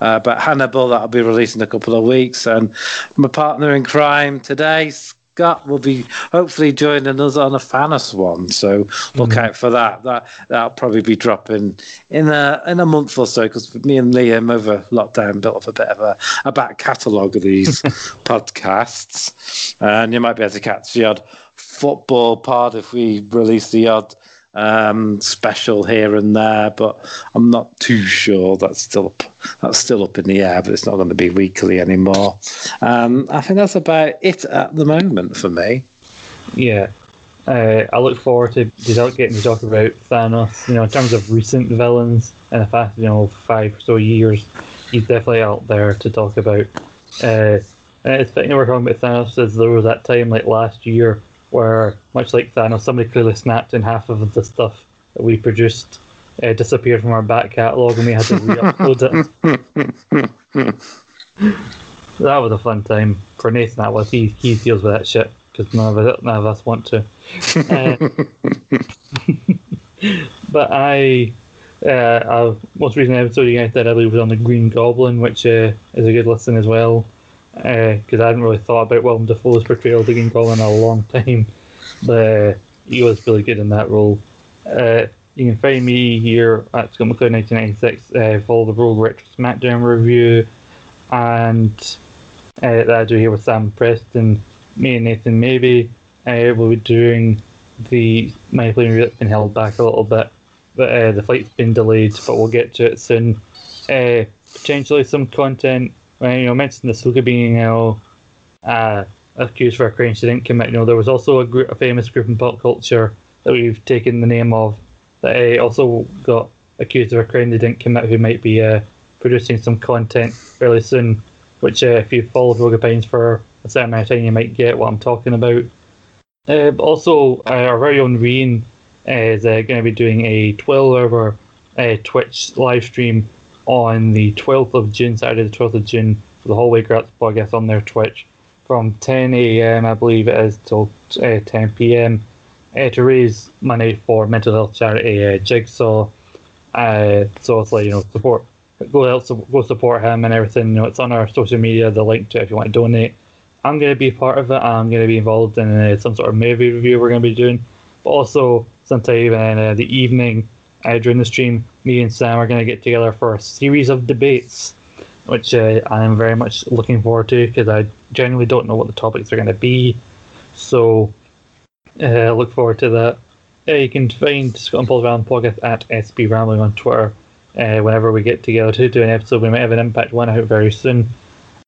uh, but Hannibal, that'll be released in a couple of weeks. And my partner in crime today, Scott, will be hopefully joining us on a Thanos one. So look mm-hmm. out for that. That that'll probably be dropping in a in a month or so because me and Liam over lockdown built up a bit of a, a back catalogue of these podcasts, and you might be able to catch the odd football pod if we release the odd um, special here and there, but I'm not too sure. That's still up, that's still up in the air, but it's not going to be weekly anymore. Um, I think that's about it at the moment for me. Yeah, uh, I look forward to getting to talk about Thanos. You know, in terms of recent villains in the past, you know, five or so years, he's definitely out there to talk about. Uh, and it's fitting we're talking about Thanos as there was that time like last year where, much like Thanos, somebody clearly snapped in half of the stuff that we produced uh, disappeared from our back catalogue and we had to re-upload it. that was a fun time for Nathan. That was he. He deals with that shit because none of it, none of us want to. Uh, but I, uh, most recent episode you guys did, I believe, was on the Green Goblin, which uh, is a good listen as well because uh, I hadn't really thought about Willem Dafoe's portrayal of the Green Goblin in a long time, but uh, he was really good in that role. Uh, you can find me here at Scott McCloud 1996 uh, for the Rogue Retro SmackDown review, and uh, that I do here with Sam Preston. Me and Nathan maybe uh, we'll be doing the my plane that's been held back a little bit, but the flight's been delayed, but we'll get to it soon. Potentially some content when you know mentioned Ahsoka being you know uh, accused for a crime she didn't commit. You know there was also a, group, a famous group in pop culture that we've taken the name of that uh, also got accused of a crime they didn't commit, who might be uh, producing some content fairly soon. Which, uh, if you followed Rogue Opinions for a certain amount of time, you might get what I'm talking about. Uh, also, uh, our very own Reen is going to be doing a 12-hour Twitch live stream on the 12th of June, Saturday the 12th of June, for the Hallway Grats podcast on their Twitch from 10 a.m. I believe it is till uh, 10 p.m. Uh, to raise money for mental health charity uh, Jigsaw. Uh, so it's like you know support go help go support him and everything. You know it's on our social media. The link to it if you want to donate. I'm going to be part of it. I'm going to be involved in uh, some sort of movie review we're going to be doing, but also sometime in uh, the evening uh, during the stream, me and Sam are going to get together for a series of debates, which uh, I am very much looking forward to because I genuinely don't know what the topics are going to be. So, uh, look forward to that. Uh, you can find Scott and Paul's Rambling Podcast at SB Rambling on Twitter. Uh, whenever we get together to do an episode, we might have an impact one out very soon.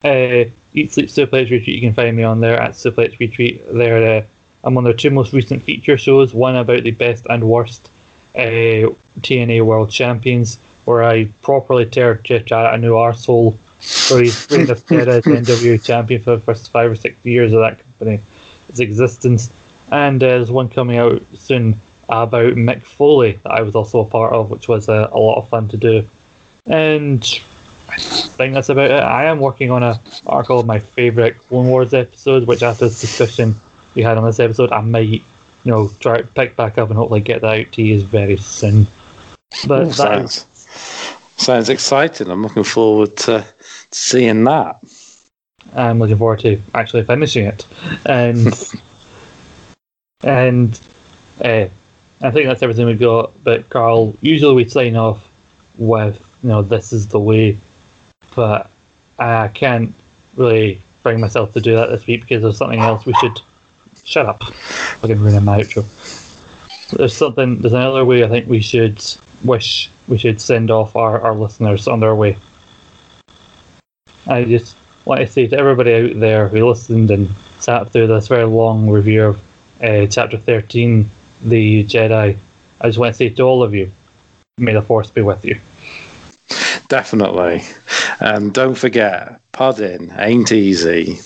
Uh, Eat Sleep Suplex Repeat, you can find me on there at Suplex Repeat. There, uh, I'm on their two most recent feature shows, one about the best and worst uh, TNA World Champions, where I properly tear Jeff Jarrett a new arsehole. So he's been the NWA champion for the first five or six years of that company, its existence. And uh, there's one coming out soon about Mick Foley that I was also a part of, which was a, a lot of fun to do. And I think that's about it. I am working on a article of my favourite Clone Wars episode, which after this discussion we had on this episode, I might you know, try to pick back up and hopefully get that out to you very soon. But that sounds, sounds exciting. I'm looking forward to seeing that. I'm looking forward to actually finishing it, and and uh, I think that's everything we've got. But Carl, usually we sign off with you know this is the way, but I can't really bring myself to do that this week because there's something else we should shut up. I can ruin my outro. There's something. There's another way. I think we should wish we should send off our, our listeners on their way. I just want to say to everybody out there who listened and sat through this very long review of uh, chapter 13, The Jedi, I just want to say to all of you, may the Force be with you. Definitely. And don't forget, podding ain't easy.